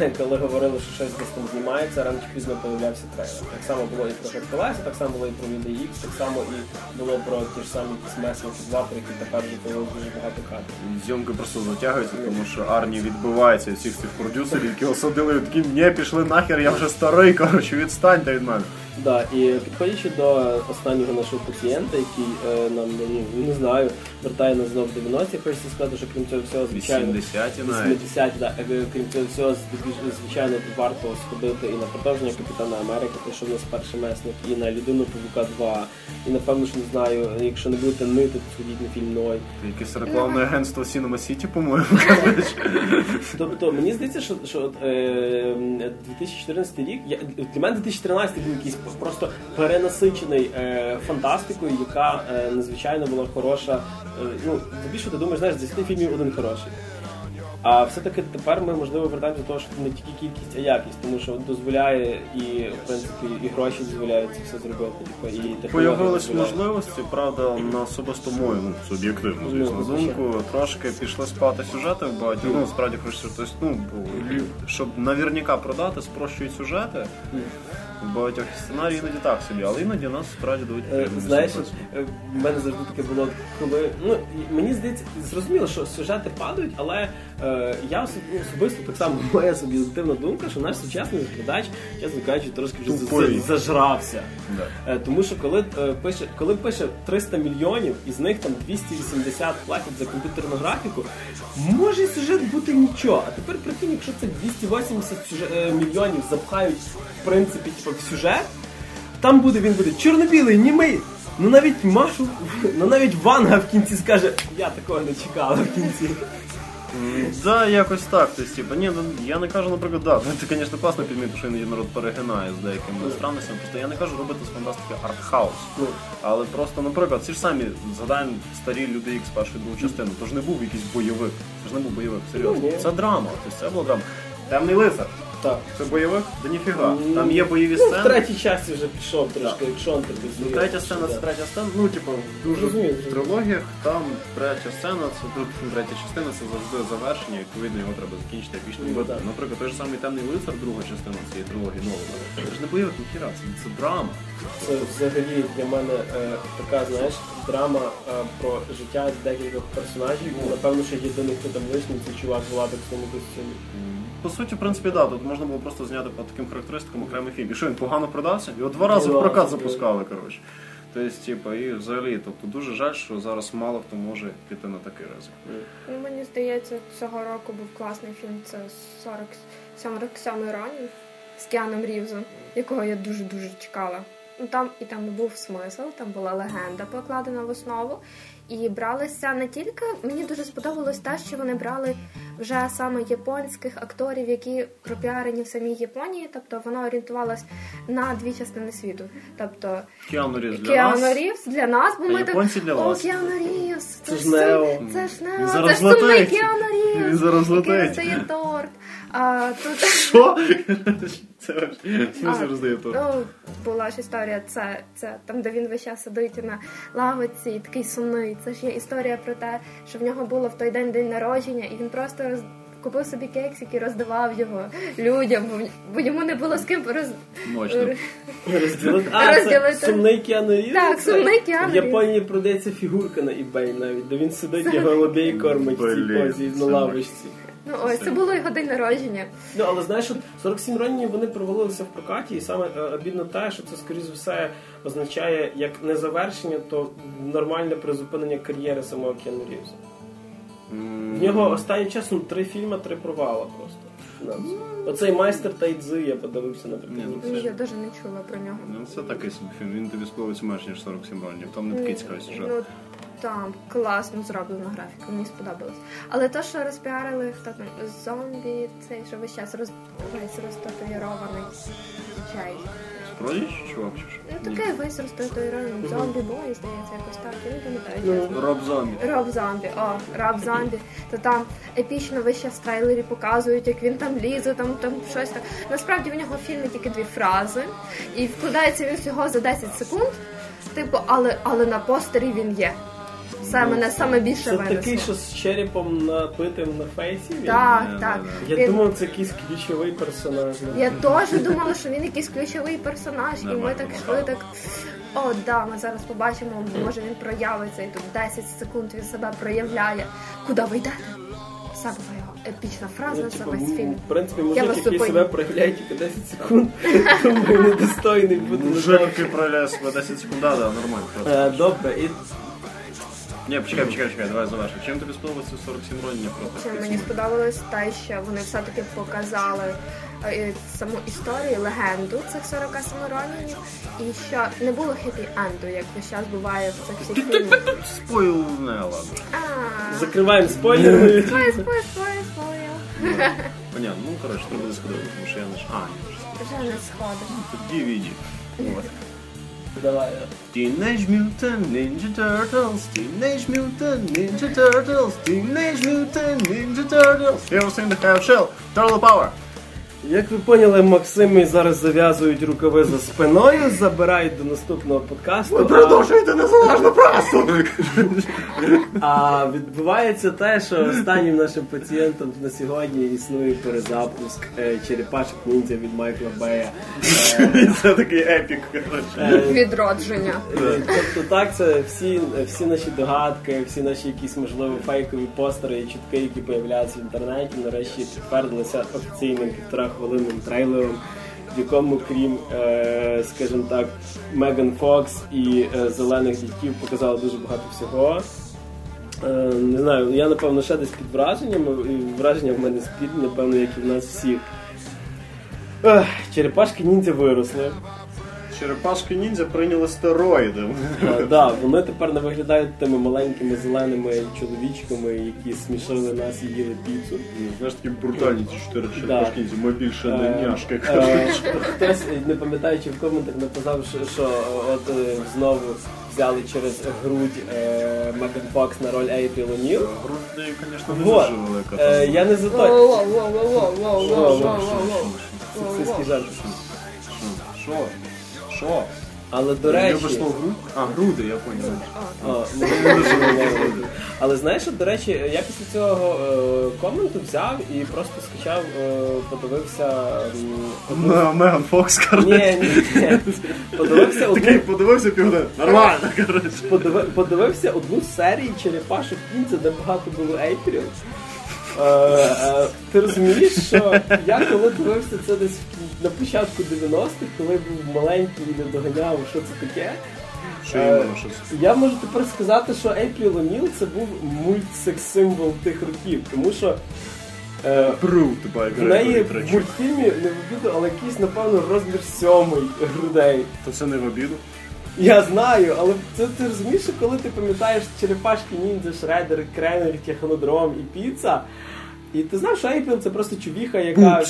е, коли говорили, що щось десь там знімається, рано чи пізно появлявся трейлер. Так само було і про Хедколесі, так само було і про Video X, так само і було про ті ж самі Месники 2, про які вже появилось дуже багато кадрів. Зйомки просто затягуються, тому що Арні відбивається від всіх цих продюсерів, які осадили такі, ні, пішли нахер, я вже старий, коротше, відстаньте від мене. Да, і підходячи до останнього нашого пацієнта, який е, нам ну, не знаю, вертає нас знову в 90-ті, хочеться сказати, що крім цього всього, звичайно, 80-ті навіть. 80 да, е, крім цього всього, звичайно, варто сходити і на продовження Капітана Америки, те, що в нас перший месник, і на людину Павука 2. І напевно, що не знаю, якщо не будете нити, то сходіть на фільм Ной. Якесь рекламне агентство Cinema City, по-моєму. Тобто мені здається, що, що от, е, 2014 рік для мене 2013 був якийсь просто перенасичений е, фантастикою, яка е, надзвичайно була хороша. Е, ну, більше ти думаєш, знаєш, з 10 фільмів один хороший. А все-таки тепер ми можливо вертаємося до того, що не тільки кількість, а якість, тому що дозволяє і в принципі і гроші дозволяють це все зробити. Типу, і Появились можливості, правда, на особисто мою, ну, суб'єктивну, звісно, Ну, думку, трошки пішли спати сюжети в багатьох. Ну, справді хочеться, тобто, ну, щоб наверняка продати, спрощують сюжети. В багатьох сценарій іноді так собі, але іноді нас справді дають Е, приємний Знаєш, сюрприз. е, в мене завжди таке було, коли ну мені здається, зрозуміло, що сюжети падають, але я ну, особисто так само моя суб'єктивна думка, що наш сучасний глядач, чесно кажучи, трошки вже зажрався. Да. Е, Тому що коли е, пише, коли пише 300 мільйонів, із них там 280 платять за комп'ютерну графіку, може сюжет бути нічого. А тепер прикинь, якщо це 280 сюжет, е, мільйонів запхають в принципі типу, в сюжет, там буде він буде чорно-білий, німий. Ну навіть Машу, ну навіть Ванга в кінці скаже, я такого не чекала в кінці. Да, якось так. Тобто, типу, ні, ну, я не кажу, наприклад, да, це, звісно, класно підмітив, що іноді народ перегинає з деякими странностями. Просто я не кажу робити з фантастики артхаус. Ну. Але просто, наприклад, ці ж самі згадаємо старі люди Ікс першу і другу частину. Тож не був якийсь бойовик. Це ж не був бойовик, серйозно. Ну, це драма. Тобто це була драма. Темний лицар. Так. Це бойовик? Да ніфіга. Ну, Там є бойові Ну, в третій часті вже пішов трошки, якщо он тобі Ну, третя сцена це третя сцена. Ну, типу, в дуже Розумію, в трилогіях там третя сцена, це тут третя частина, це завжди завершення, відповідно його треба закінчити Ну, битвою. так. Наприклад, той ж самий темний лицар, друга частина цієї трилогії Нолана. Це ж не бойовик, ніхіра, це, це драма. Це взагалі для мене е, така, знаєш, драма е, про життя декількох персонажів. І, напевно, що єдиний, хто там лишній, це чувак в латексному костюмі. По суті, в принципі, да, тут можна було просто зняти по таким характеристикам окремий фільм. І що він погано продався? Його два рази в Ну, прокат запускали, коротше. Тобто, типу, і взагалі, тобто дуже жаль, що зараз мало хто може піти на такий ризик. Ну, мені здається, цього року був класний фільм. Це 47 Ронін з Кіаном Рівзом, якого я дуже-дуже чекала. Ну там і там був смисл, там була легенда покладена в основу. І бралися не тільки мені дуже сподобалось те, що вони брали вже саме японських акторів, які пропіарені в самій Японії. Тобто вона орієнтувалась на дві частини світу. Тобто Кіану Різ для Кіану нас. Рівз для нас, бо А ми так для о, вас». Кіану Рівз, Це ж сум- Нео. Це ж Нео, це ж сумний. Кіану. Він зараз який роздає торт. А тут Що? Це А, роздає торт? ну, була ж історія, це, це там, де він весь час сидить на лавиці і такий сумний. Це ж є історія про те, що в нього було в той день день народження, і він просто роз... купив собі кексик і роздавав його людям, бо, бо йому не було з ким роз... Мощно. Розділити. А, це сумний Кіану Рівз? Так, сумний Кіану В Японії продається фігурка на eBay навіть, де він сидить і голубей кормить в цій позі на лавочці. Ну ось це було його день народження. Ну, але знаєш, от 47 ронів вони провалилися в прокаті, і саме е, обідно те, що це, скоріш за все, означає як не завершення, то нормальне призупинення кар'єри самого Кіану Рівза. В нього останнім часом три фільми, три провала просто. Оцей майстер Тайдзи я подивився Ні, ну, Ні, Я навіть не чула про нього. Ну, це такий фільм. Він тобі сподобається менше, ніж 47 ронів. Там не такий цікавий сюжет. Ну там класно зроблена графіка, мені сподобалось. Але то, що розпіарили, хто там зомбі, цей що весь час роз... весь розтатуїрований чай. Справді, чувак, чи що? Ну таке весь розтатуїрований зомбі бой, здається, якось так. Я не пам'ятаю. чесно. Роб Зомбі. Роб зомбі, о, раб зомбі. То там епічно весь час в трейлері показують, як він там лізе, там там щось так. Насправді в нього в фільмі тільки дві фрази, і вкладається він всього за 10 секунд. Типу, але але на постері він є. Це мене саме більше Це такий, що з черепом напитим на фейсі. він? Так, Ні, так. Я Він- думав, це якийсь ключовий персонаж. Я теж думала, що він якийсь ключовий персонаж, і ми так йшли так. О, да, ми зараз побачимо, може він проявиться, і тут 10 секунд він себе проявляє. Куди ви йдете? Це була його епічна фраза Ну, за типу, весь фільм. в принципі, Я мужик, вас який зупиню. себе проявляє тільки 10 секунд, думаю, недостойний буде. Мужик, який проявляє себе 10 секунд, да, да, нормально. Е, Добре, і Ні, почекай, почекай, почекай, давай завершимо. Чим тобі сподобалося 47 ронів проти? Чим мені сподобалось те, що вони все-таки показали е, саму історію, легенду цих 47 ронінів, і що не було хеппі-енду, як весь час буває в цих всіх фільмах. Спойл не, ладно. А, закриваємо спойлери. Спой, спой, спой, спой. Понятно, ну коротше, треба буде сходити, тому що я не ж. А, ні, вже Вже не сходить. Тут Teenage Mutant Ninja Turtles, Teenage Mutant Ninja Turtles, Teenage Mutant Ninja Turtles. Heroes in the Hell Shell, Turtle Power. Як ви поняли, Максими зараз зав'язують рукави за спиною, забирають до наступного подкасту. Ви продовжуєте незалежну пресу! А відбувається те, що останнім нашим пацієнтом на сьогодні існує перезапуск е, черепашок ніндзя від Майкла Бея. Е, Це такий епік, е, Відродження. Тобто так, це всі, всі наші догадки, всі наші якісь можливо фейкові постери і чутки, які появляються в інтернеті, нарешті підтвердилися офіційним півтора хвилинним трейлером, в якому, крім, е, скажімо так, Меган Фокс і е, зелених дітьків показали дуже багато всього. Е, не знаю, я напевно ще десь під враженнями, і враження в мене спільні, напевно, як і в нас всіх. Черепашки ніндзя виросли. Черепашки ніндзя прийняли стероїди. Е, Да, вони тепер не виглядають тими маленькими зеленими чоловічками, які смішили нас і їли піцу. Ну, Знаєш, такі брутальні ці чотири черепашки ніндзя, ми більше Е, не няшки. е, Хтось, не пам'ятаючи в коментах, написав, що, от е, знову взяли через грудь е, Меган Фокс на роль Ейпріл О'Ніл. Грудь, звісно, не дуже велика. Е. Я не за той. Сексистський жарт. Що? Що? Але до речі, Любиш слово грудь? А, груди, я поняв. Ну. Але знаєш, до речі, я після цього е, коменту взяв і просто скачав, е, подивився. Меган Фокс, коротше. Ні, ні, ні. Подивився Такий подивився півгодини. Нормально, коротше. подиви- подивився одну серію черепашок кінця, де багато було Ейпріл. Е, ти розумієш, що я коли дивився це десь в на початку 90-х, коли був маленький і не доганяв, що це таке. Що Е? Я можу тепер сказати, що Ейпріл О'Ніл це був мультсекс-символ тих років, тому що е, в неї в мультфільмі не в обіду, але якийсь, напевно, розмір сьомий грудей. То це не в обіду. Я знаю, але це ти розумієш, коли ти пам'ятаєш черепашки ніндзя, Шредер, Кренер, Технодром і піца. І ти знаєш, що Ейпріл це просто чувіха, яка,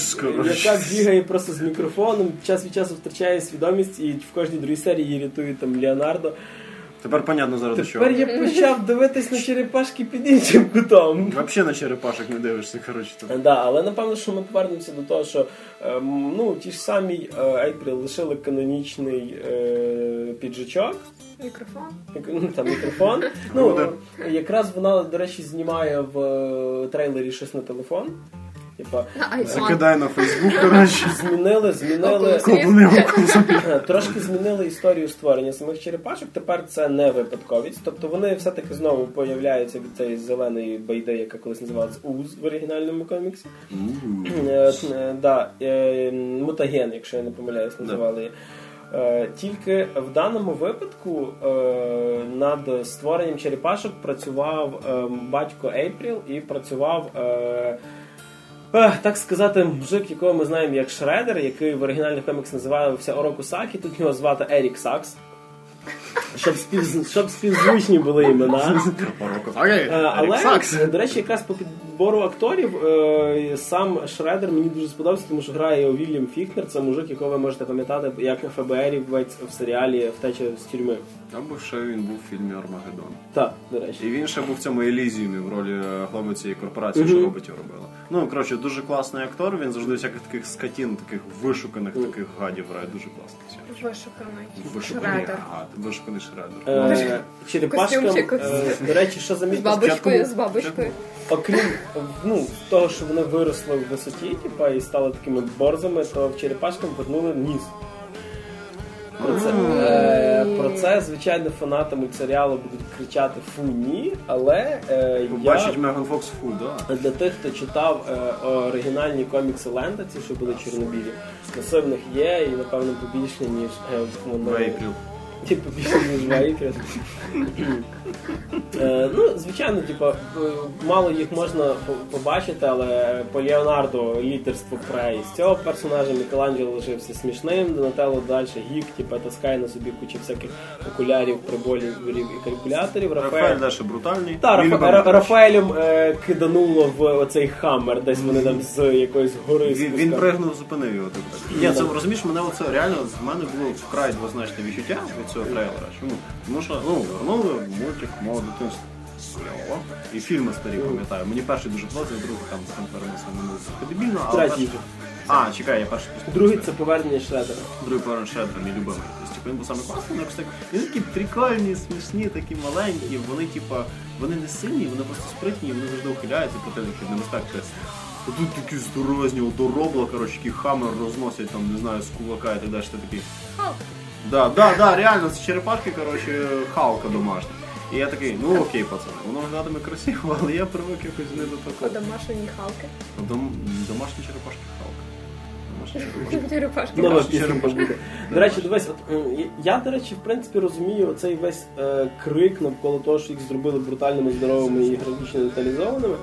яка бігає просто з мікрофоном, час від часу втрачає свідомість, і в кожній другій серії її рятує там Леонардо. Тепер понятно зараз до чого. Тепер я почав дивитись на черепашки під іншим кутом. Взагалі на черепашок не дивишся, коротше. там. Да, але напевно, що ми повернемося до того, що ем, ну, ті ж самі е, лишили канонічний е, піджачок. Мікрофон. Ну, Там мікрофон. Ну, якраз вона, до речі, знімає в е, трейлері щось на телефон. Типа, На. Закидай на Фейсбук, коротше. змінили, змінили. Е, Трошки змінили історію створення самих черепашок. Тепер це не випадковість. Тобто вони все-таки знову появляються від цієї зеленої байди, яка колись називалась Уз в оригінальному коміксі. Е, е, да, мутаген, якщо я не помиляюсь, називали її. Тільки в даному випадку над створенням черепашок працював е, батько Ейпріл і працював. Е, так сказати, мужик, якого ми знаємо як Шредер, який в оригінальних коміксах називався Ороку Сакі, тут його звати Ерік Сакс. Щоб, спів... Щоб співзвучні були імена. Е, Але, до речі, якраз по підбору акторів е, сам Шредер мені дуже сподобався, тому що грає його Вільям Фіхнер, це мужик, якого ви можете пам'ятати як ФБРівець в серіалі Втеча з тюрми. Або ще він був в фільмі Армагеддон. Так, до речі. І він ще був в цьому Елізіумі в ролі е, голови цієї корпорації, що роботів робила. Ну, коротше, дуже класний актор, він завжди всяких таких скотін, таких вишуканих таких гадів грає. Дуже класний. Вишуканий. Вишуканий гад, вишуканий шредер. Е, черепашкам, Костюмчик. е, до речі, що З замітив, бабочкою, з бабочкою. окрім ну, того, що вони виросли в висоті, типа, і стали такими борзами, то в черепашкам вернули ніс. Про це, е, про це, звичайно, фанати мультсеріалу будуть кричати фу ні, але е, я Побачить Меган Фокс фу, да. для тих, хто читав е, оригінальні комікси Лейрда, ці, що були чорнобілі, в них є і, напевно, побільше, ніж е, воно. В Ейпріл. Типу більше ніж в Ейпріл. Е, ну, звичайно, типу, мало їх можна побачити, але по Леонардо лідерство пре з цього персонажа Мікеланджело лишився смішним, Донателло далі geek, типу, таскає на собі кучу всяких окулярів, приборів і калькуляторів. Рафаель далі брутальний. та, Він Рафа... любить Ра- Рафаелем е, кидануло в оцей Hummer, десь вони там з якоїсь гори Він, він пригнув, зупинив його. так, так. Ні, це розумієш, мене оце реально в мене було вкрай двозначне відчуття від цього трейлера. Чому? Тому що ну, вернули мультик мого дитинства. Кльово. І фільми старі пам'ятаю. Мені перший дуже подобається, другий там там перенесли минуло дебільно, але Третій перший... А, чекай, я перший просто Другий це повернення Шредера. другий поверн Шредер, мій любимий. Тобто, типу, він був саме класний, але якось так. Вони такі прикольні, смішні, такі маленькі. Вони, типа, вони не сильні, вони просто спритні, вони завжди ухиляються противників небезпеки. А Тут такі здоровезні, одоробла, коротше, які хамер розносять там, не знаю, з кулака і так далі. Ти такий. Да, да, да, реально, це черепашки, коротше, халка домашня. І я такий, ну окей, пацани, воно виглядатиме красиво, але я привик якось не до такого. Домашні халки. Дом, домашні черепашки халка. Домашні черепашки. Черепашки. Нова Бачиш, пісня черепашки. буде. До речі, дивись, от, м, я, до речі, в принципі, розумію цей весь е, крик навколо того, що їх зробили брутальними, здоровими і графічно деталізованими.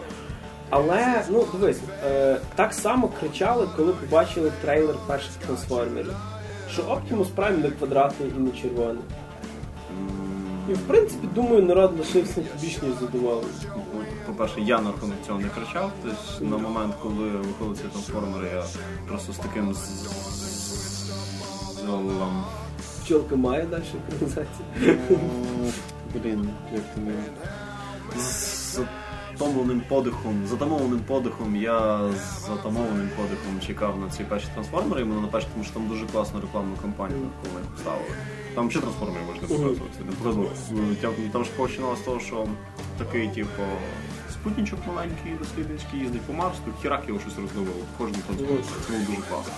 Але, ну, дивись, е, так само кричали, коли побачили трейлер перших трансформерів. Що Optimus Prime не квадратний і не червоний. І в принципі, думаю, народ лишився більш ніж задоволений. По-перше, я на рахунок цього не кричав. Тобто на момент, коли виходили ці трансформери, я просто з таким з- золом. Пчелка має далі екранізацію. Ну, Блін, як ти не. З затомленим подихом, затамованим подихом, я з затамованим подихом чекав на ці перші трансформери, іменно на перші, тому що там дуже класну рекламну кампанію навколо них поставили. Там ще трансформери можна показувати. Не показував. Там, ж починалося з того, що такий, типу, спутничок маленький дослідницький їздить по Марсу, хірак його щось роздавило. Кожен трансформер. Це було дуже класно.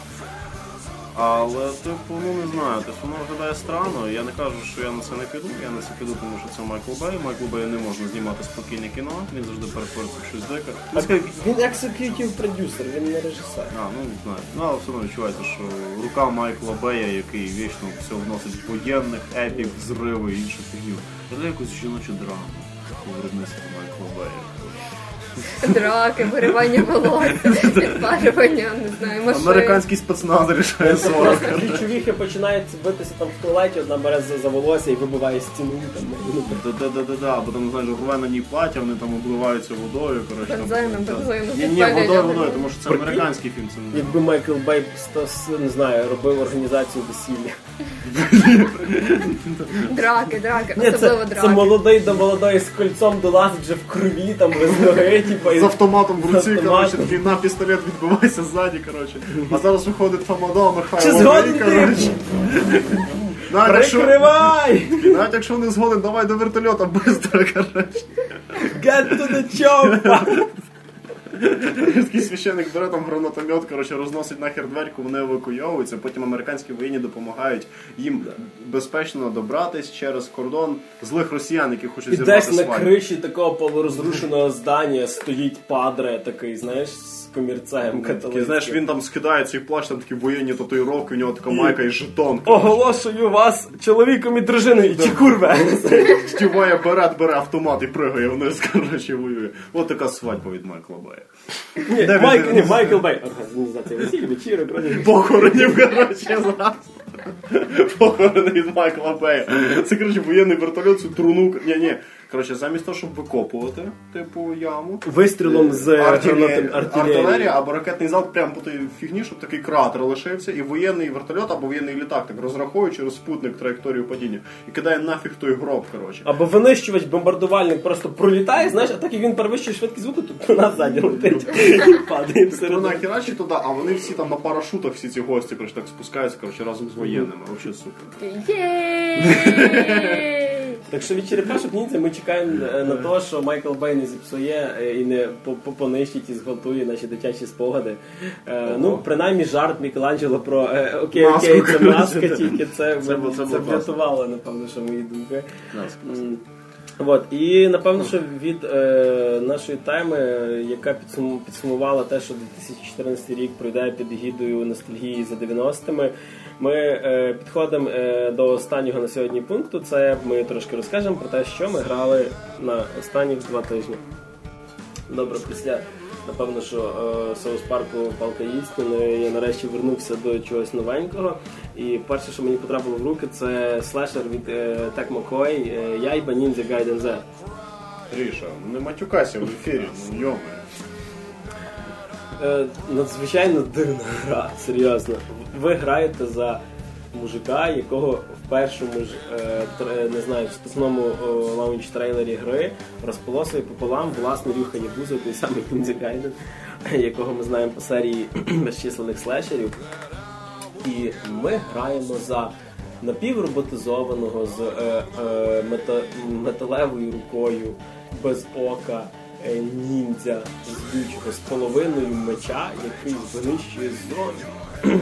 Але, типу, ну не знаю, тобто воно виглядає странно. Я не кажу, що я на це не піду. Я на це піду, тому що це Майкл Бей. Майкл Бей не можна знімати спокійне кіно, він завжди перетвориться в щось дике. Він ексекютів продюсер, він не режисер. А, ну не знаю. Ну, але все одно відчувається, що рука Майкла Бея, який вічно все вносить воєнних, епік, взриви і іншу фігню. Це якусь жіночу драму у виробництві Майкла Бея. Драки, виривання волосся, підпалювання, не знаю, машин. Американський спецназ рішає 40. Просто ключовіхи починають битися там в туалеті, одна бере за, волосся і вибиває стіну. Ну, Да-да-да-да, бо там, знаєш, рве на ній плаття, вони там обливаються водою, коротше. Бензином, бензином, Ні, ні, водою, водою, тому що це американський фільм, це Якби Майкл Бей не знаю, робив організацію весілля. Драки, драки, особливо це, це молодий до молодої з кольцом долазить вже в крові, там без ноги, і з автоматом в руці, короче, коротше, такий на пістолет відбувається ззаді, коротше. А зараз виходить Тамада, Чи Михайло згоден Бей, коротше. Навіть якщо, Прикривай! навіть якщо не згоден, давай до вертольота быстро, коротше. Get to the chopper! Такий священник бере там гранатомет, коротше, розносить нахер дверку, вони евакуйовуються, потім американські воїні допомагають їм безпечно добратись через кордон злих росіян, які хочуть І зірвати десь на свадьбу. криші такого полурозрушеного здання стоїть падре такий, знаєш, з комірцем католицьким. знаєш, він там скидає цей плащ, там такі воєнні татуїровки, у нього така майка і жетон. Оголошую вас чоловіком і дружиною, ті курве! Стіває берет, бере автомат і пригає вниз, коротше, воює. От така свадьба від Майкла Бея. Майк, ні, Майкл Бей. Організація весіль, вечірок, родин. Похоронів, коротше, зараз. Похорони від Майкла Бея. Це, коротше, воєнний вертольот, цю труну. Ні, ні. Коротше, замість того, щоб викопувати, типу, яму. Вистрілом з Артилерія, гранатом- артилерія артилерії. або ракетний залп прямо по той фігні, щоб такий кратер лишився, і воєнний вертольот або воєнний літак так розраховує через спутник траєкторію падіння і кидає нафіг той гроб, коротше. Або винищувач, бомбардувальник просто пролітає, знаєш, а так як він перевищує швидкість звуку, то на ззаді летить і падає. Вона херачить туди, а вони всі там на парашутах, всі ці гості, коротше, так спускаються, коротше, разом з воєнними. Вообще супер. Так що від черепашок ніндзя ми чекаємо е, на те, що Майкл Бей не зіпсує е, і не по- по- понищить і зґвалтує наші дитячі спогади. Е, Ну, принаймні жарт Мікеланджело про окей, окей, це маска, тільки це, врятувало, напевно, що мої думки. От, і напевно, що від е, нашої е, яка підсум, підсумувала те, що 2014 рік пройде під егідою ностальгії за 90-ми, ми е, підходимо е, до останнього на сьогодні пункту. Це ми трошки розкажемо про те, що ми грали на останніх два тижні. Добре, після напевно, що Соус Парку Палка істини я нарешті вернувся до чогось новенького. І перше, що мені потрапило в руки, це слешер від е, Тек Макой е, Яйба Ніндзя Гайден Зе. Гріша, ну не матюкайся в ефірі, ну йоме. Е, надзвичайно дивна гра, серйозно. Ви граєте за мужика, якого в першому ж е, не знаю, вступному launch трейлері гри розполосує пополам власний Рю Хаябуса, той самий Ninja Gaiden, якого ми знаємо по серії безчисленних слешерів. І ми граємо за напівроботизованого з е, е, мета, металевою рукою, без ока, е, ніндзя збючого з половиною меча, який винищує зомбі.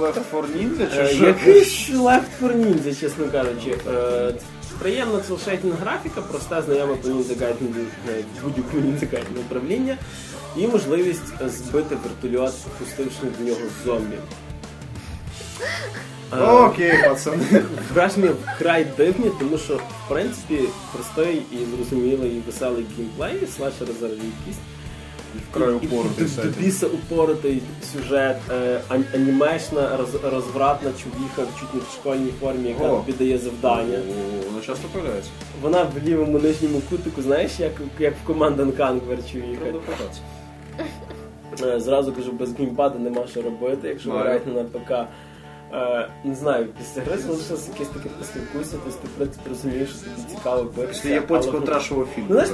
Left 4 Ninja Е, чи що? Який ж Left 4 Ninja, чесно кажучи. Приємна цілшейтінг графіка, проста знайома по е, будь-якому Ninja управління і можливість збити вертольот, пустивши в нього зомбі. Е, Окей, пацани. Враження вкрай дивні, тому що в принципі простий і зрозумілий і веселий геймплей, слешер за рідкість. Вкрай упоротий сеттинг. упоротий сюжет, е, ан- анімешна роз- розвратна чувіха чуть не в школьній формі, яка О. завдання. О, Вона часто появляється. Вона в лівому нижньому кутику, знаєш, як, як в командан Конквер чувіха. Треба покататися. Е, Зразу кажу, без геймпада нема що робити, якщо граєте на ПК. Е, не знаю, після гри залишилось якесь таке поспілкуйся, тобто ти в принципі розумієш, що тобі цікаво пишеться. Після японського Ну, фільму. знаєш,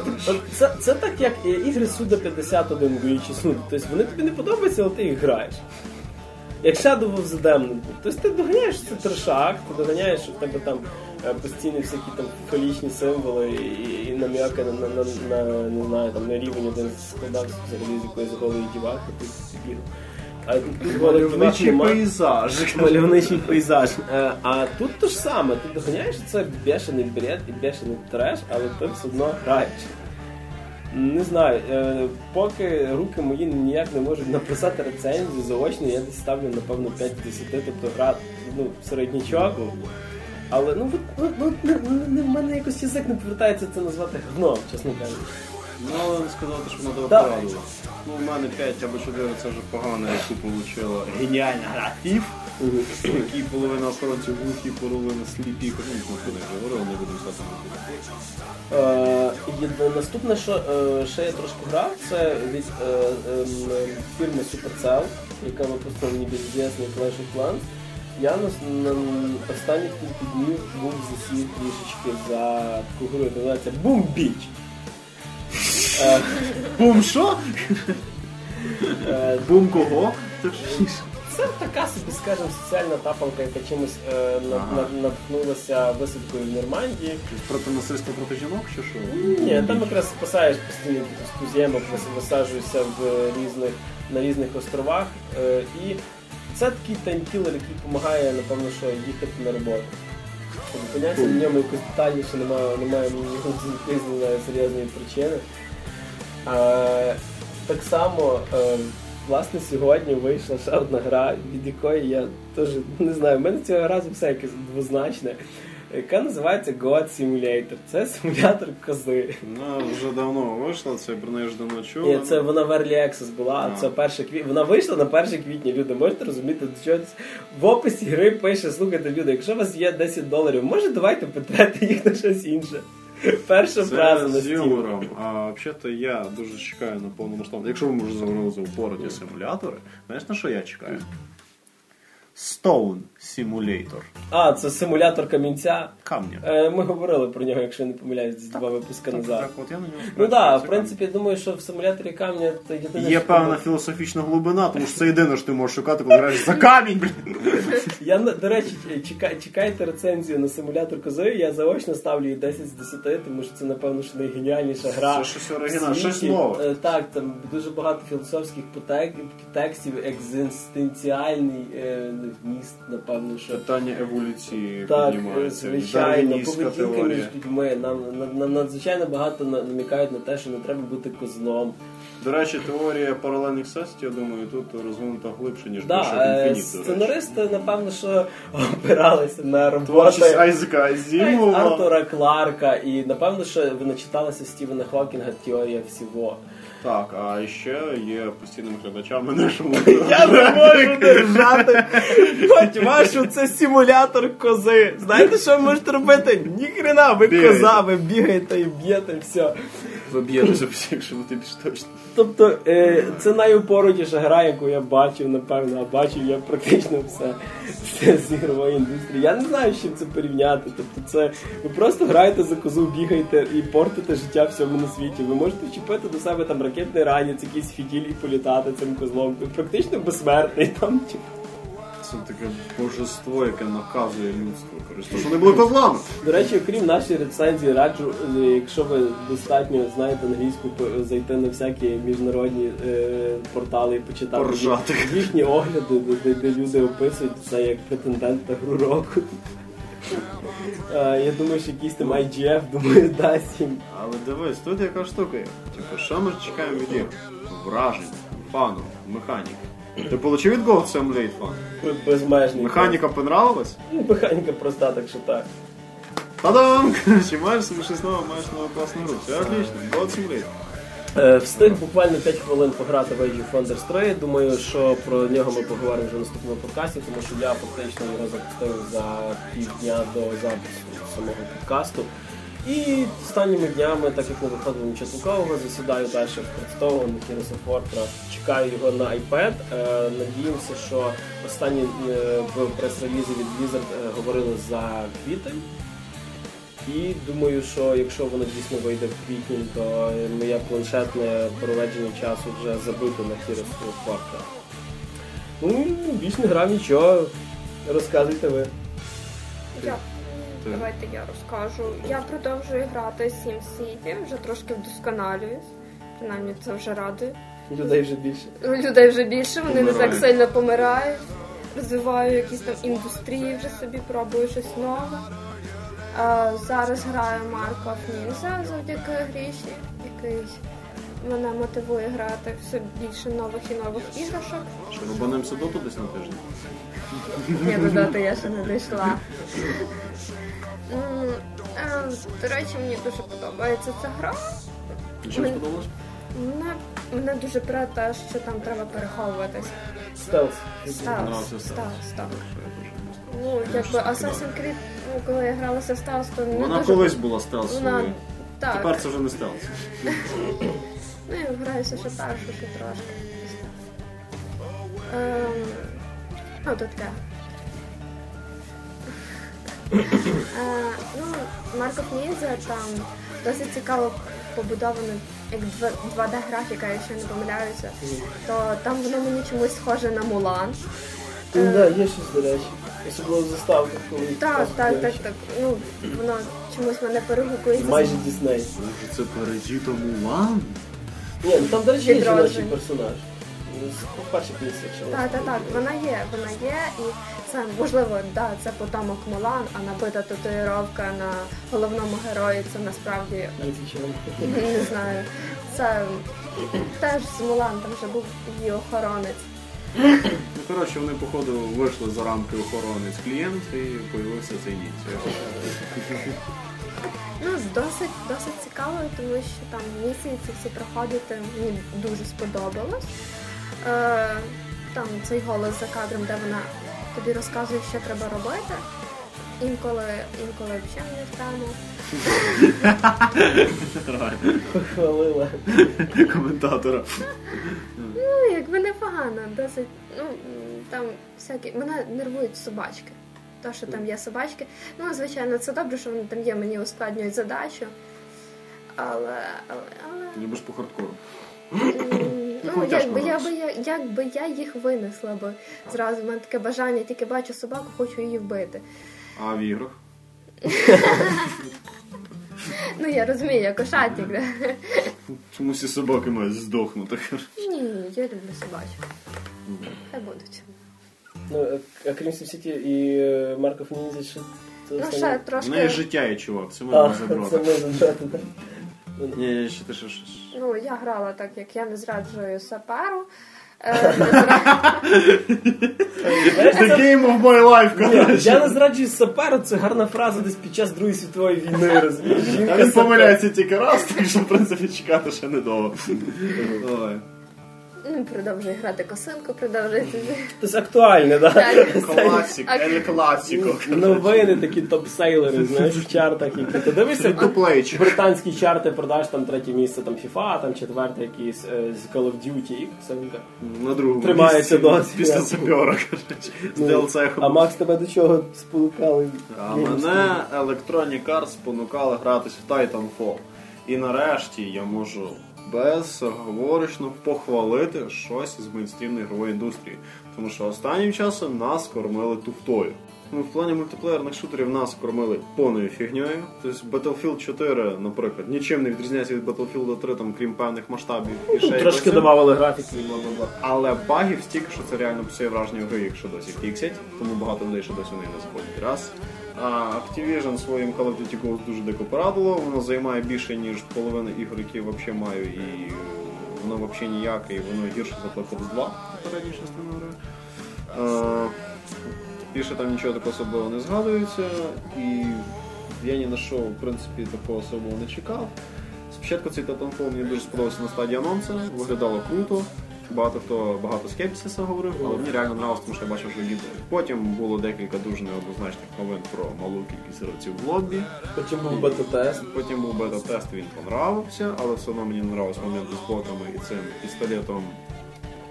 це, це так, як ігри Суда 51 боючи суд. Тобто вони тобі не подобаються, але ти їх граєш. Як Shadow of the Damned. Тобто ти доганяєш це трешак, ти доганяєш, що в тебе там е, постійні всякі там фалічні символи і, і нам'яки на, на, на, на, не знаю, там, на рівень один складався взагалі з якоїсь голої дівахи, ти бігав. А тут Мальовничий пейзаж. Мальовничий пейзаж. А тут то ж саме, ти доганяєш це бешений бред і бешений треш, але ти все одно граєш. Не знаю, е, поки руки мої ніяк не можуть написати рецензію заочно, я десь ставлю, напевно, 5 з 10, тобто гра ну, середнячок. Але ну, ну, ну, в мене якось язик не повертається це назвати гном, чесно кажучи. Ну, не сказати, що вона Так. довго. Ну, у мене 5 або 4 це вже погано, яку отримала геніальна гра FIF, в половина охоронців глухі, половина сліпі. Ну, про них говорили, не будемо сказати. Е, і наступне, що е, ще я трошки грав, це від е, ем, фірми Supercell, яка випустила ніби звісний Clash of Clans. Я на, на останніх кілька днів був засів трішечки за таку гру, називається Boom Beach. Е, Бум що? е, Бум кого? Це така собі, скажімо, соціальна тапалка, яка чимось е, над- Ага. над- натхнулася висадкою в Нормандії. Проти насильства проти жінок чи що? Ні, там якраз спасаєш постійно з туземок, висаджуєшся в різних, на різних островах. Е, і це такий таймкілер, який допомагає, напевно, що їхати на роботу. Тобто Поняття на ньому якось детальніше немає, немає якоїсь серйозної причини. Так само, е, власне, сьогодні вийшла ще одна гра, від якої я теж не знаю, в мене цього разу все якесь двозначне, яка називається God Simulator. Це симулятор кози. Вона вже давно вийшла, це про неї ж давно чув. Ні, це вона в Early Access була, А. це перше квітня. Вона вийшла на 1 квітня, люди, можете розуміти, що це? в описі гри пише, слухайте, люди, якщо у вас є 10 доларів, може давайте потратити їх на щось інше. Перша фраза на юмором. А взагалі-то я дуже чекаю на повномасштабну. Якщо ви можете заговорили за упороті симулятори, знаєш на що я чекаю? Stone Simulator. А, це симулятор камінця. Камня. Е, Ми говорили про нього, якщо я не помиляюсь, два випуски Так, назад. так, от я на нього Ну так, в принципі, я думаю, що в симуляторі камня то єдине, Є що- певна філософічна глибина, тому що це єдине, що ти можеш шукати, коли граєш за камінь, блін. Я до речі, чекай, чекайте рецензію на симулятор кози. Я заочно ставлю їй 10 з 10, тому що це напевно що найгеніальніша гра. Це щось оригінальне, щось нове. Е, Так, там дуже багато філософських потек- текстів, екзистенціальний е, вміст, напевно, що. Питання еволюції Так, е, піднімається. звичайно, поведінка між людьми. Нам, нам, нам надзвичайно багато намікають на те, що не треба бути козлом. До речі, теорія паралельних всесвітів, я думаю, тут розвинута глибше, ніж Да, е, Infinite, до речі. сценаристи, напевно, що опиралися на Творчість Айзека Азімова. Артура Кларка, і напевно, що ви начиталися Стівена Хокінга теорія всього. Так, а ще є постійними глядачами нашому. Я не можу держати хоч вашу це симулятор кози. Знаєте, що ви можете робити? Ніхрена, ви коза, ви бігаєте і б'єте все. Ви б'єтеся всі, якщо бути більш точно. Тобто е, це найупоротіша гра, яку я бачив, напевно, а бачив я практично все, все з ігрової індустрії. Я не знаю, з чим це порівняти. Тобто, це ви просто граєте за козу, бігаєте і портите життя всьому на світі. Ви можете вчепити до себе там ракетний ранець, якийсь фіділь і політати цим козлом. Ви практично безсмертний там. Це таке божество, яке наказує людство. Коротше, що не були козлами. До речі, окрім нашої рецензії, раджу, е, якщо ви достатньо знаєте англійську, зайти на всякі міжнародні е, портали і почитати Поржати. їхні огляди, де, де, де люди описують це як претендент на гру року. Е, я думаю, що якийсь там IGF, думаю, дасть їм. Але дивись, тут яка штука є. Типу, що ми чекаємо від ігор? Вражень, фану, механіки. Ти получив від Gold Simulate фан? Безмежний. Механіка понравилась? Ну, механіка проста, так що так. Та-дам! Короче, маєш собі щось нове, маєш нову класну гру. Все отлично, Gold Simulate. Е, Встиг буквально 5 хвилин пограти в Age of Wonders 3. Думаю, що про нього ми поговоримо вже в наступному подкасті, тому що я фактично його запустив за півдня до запису самого подкасту. І останніми днями, так як не виходило нічого цікавого, засідаю далі в Heroes of Warcraft. Чекаю його на iPad. Е, Надіємося, що останні е, в прес-релізі від Blizzard е, говорили за квітень. І думаю, що якщо воно дійсно вийде в квітні, то моє планшетне проведення часу вже забито на Heroes of. Ну, більш не грав нічого. Розказуйте ви. Давайте я розкажу. Я продовжую грати SimCity, вже трошки вдосконалююсь. Принаймні це вже радує. Людей вже більше. Людей вже більше, вони не так сильно помирають. Розвиваю якісь там індустрії, вже собі пробую щось нове. А, зараз граю Mark of завдяки Гріші, який мене мотивує грати все більше нових і нових іграшок. Що рубанемося Доту десь на тиждень? Ні, до Доти я ще не дійшла. Е, До речі, мені дуже подобається ця гра. Чим сподобалось? Мене, мене дуже про те, що там треба переховуватись. Стелс. Стелс, стелс, стелс. так. Ну, якби Assassin's Creed, ну, коли я гралася в стелс, то не Вона дуже... колись була стелсовою. Вона... Так. Тепер це вже не стелс. Ну, я граюся ще першу, ще трошки. Ем... Ну, то. Е, ну, Mark of там досить цікаво побудовано як 2D графіка, якщо не помиляюся, то там воно мені чомусь схоже на Мулан. Ну, да, є щось, до речі. Особливо в заставках, коли їх Так, так, так, так. Ну, воно чомусь мене перегукується. Майже Дісней. Може це перейти Мулан? Ні, ну там, до речі, є жіночий персонаж. Ну, місцях ще Так, так, так, вона є, вона є, і це можливо, да, це потомок Мулан, а набита татуїровка на головному герої це насправді не знаю. Це теж з Мулан, там вже був її охоронець. Ну, коротше, вони, походу, вийшли за рамки охорони з клієнта і появився цей ніц. Ну, досить, досить цікаво, тому що там місії ці всі проходити мені дуже сподобалось. Е, там цей голос за кадром, де вона тобі розказує, що треба робити. Інколи, інколи взагалі не в тему. Похвалила. Коментатора. Ну, якби непогано, досить. Ну, там всякі. Мене нервують собачки. То, що там є собачки. Ну, звичайно, це добре, що вони там є, мені ускладнюють задачу. Але, але, але. Любиш по хардкору. Ну, якби я, би я, якби я їх винесла, бо зразу в мене таке бажання, тільки бачу собаку, хочу її вбити. А в іграх? Ну, я розумію, я кошатник. да. Чому всі собаки мають здохнути? Ні, я люблю собачок. Хай будуть. Ну, а крім Сіті і е, Марков Ніндзя, що Ну, ще В трошки. неї життя є, чувак, це А, мене це ми задрати, так. Ні, ні, ще ти що? Ну, я грала так, як я не зраджую саперу. Е, The game of my life, коротше. Я не зраджую саперу, це гарна фраза десь під час Другої світової війни, розумієш? Він помиляється тільки раз, так що, в принципі, чекати ще недовго. Давай. Ну, продовжує грати косинку, продовжує. Це актуальне, так? Так. Класик, А- класіко. Новини такі топ-сейлери, знаєш, в чартах, які ти дивишся. Британські чарти продаж там третє місце, там FIFA, там четверте якийсь е, з Call of Duty, і Косинка. На другому Тримається досі. Після Сапьора. З Ну, DLC. А Макс тебе до чого спонукали? А мене Electronic Arts спонукали гратись в Titanfall. І нарешті я можу безговорочно похвалити щось з мейнстрімної ігрової індустрії. Тому що останнім часом нас кормили туфтою. Ну, в плані мультиплеєрних шутерів нас кормили повною фігньою. Тобто Battlefield 4, наприклад, нічим не відрізняється від Battlefield 3, там, крім певних масштабів і ще Ну, Трошки якось. додавали графіки і бла-бла-бла. Але багів стільки, що це реально псує враження гри, якщо досі фіксять, тому багато людей ще досі неї не заходять. Раз. А Activision своїм Call of Duty Ghost дуже дико порадило. Воно займає більше, ніж половина ігор, які я взагалі маю, і воно взагалі ніяке, і воно гірше за Black Ops 2, попередня частина гри. А, Більше там нічого такого особливого не згадується, і я ні на що, в принципі, такого особливо не чекав. Спочатку цей Titanfall мені дуже сподобався на стадії анонсу, виглядало круто. Багато хто багато скепсиса говорив, але мені реально нравилось, тому що я бачив, що гідно. Потім було декілька дуже неоднозначних новин про малу кількість гравців в лобі. Потім був бета-тест. Потім був бета-тест, він понравився, але все одно мені не нравились момент з ботами і цим пістолетом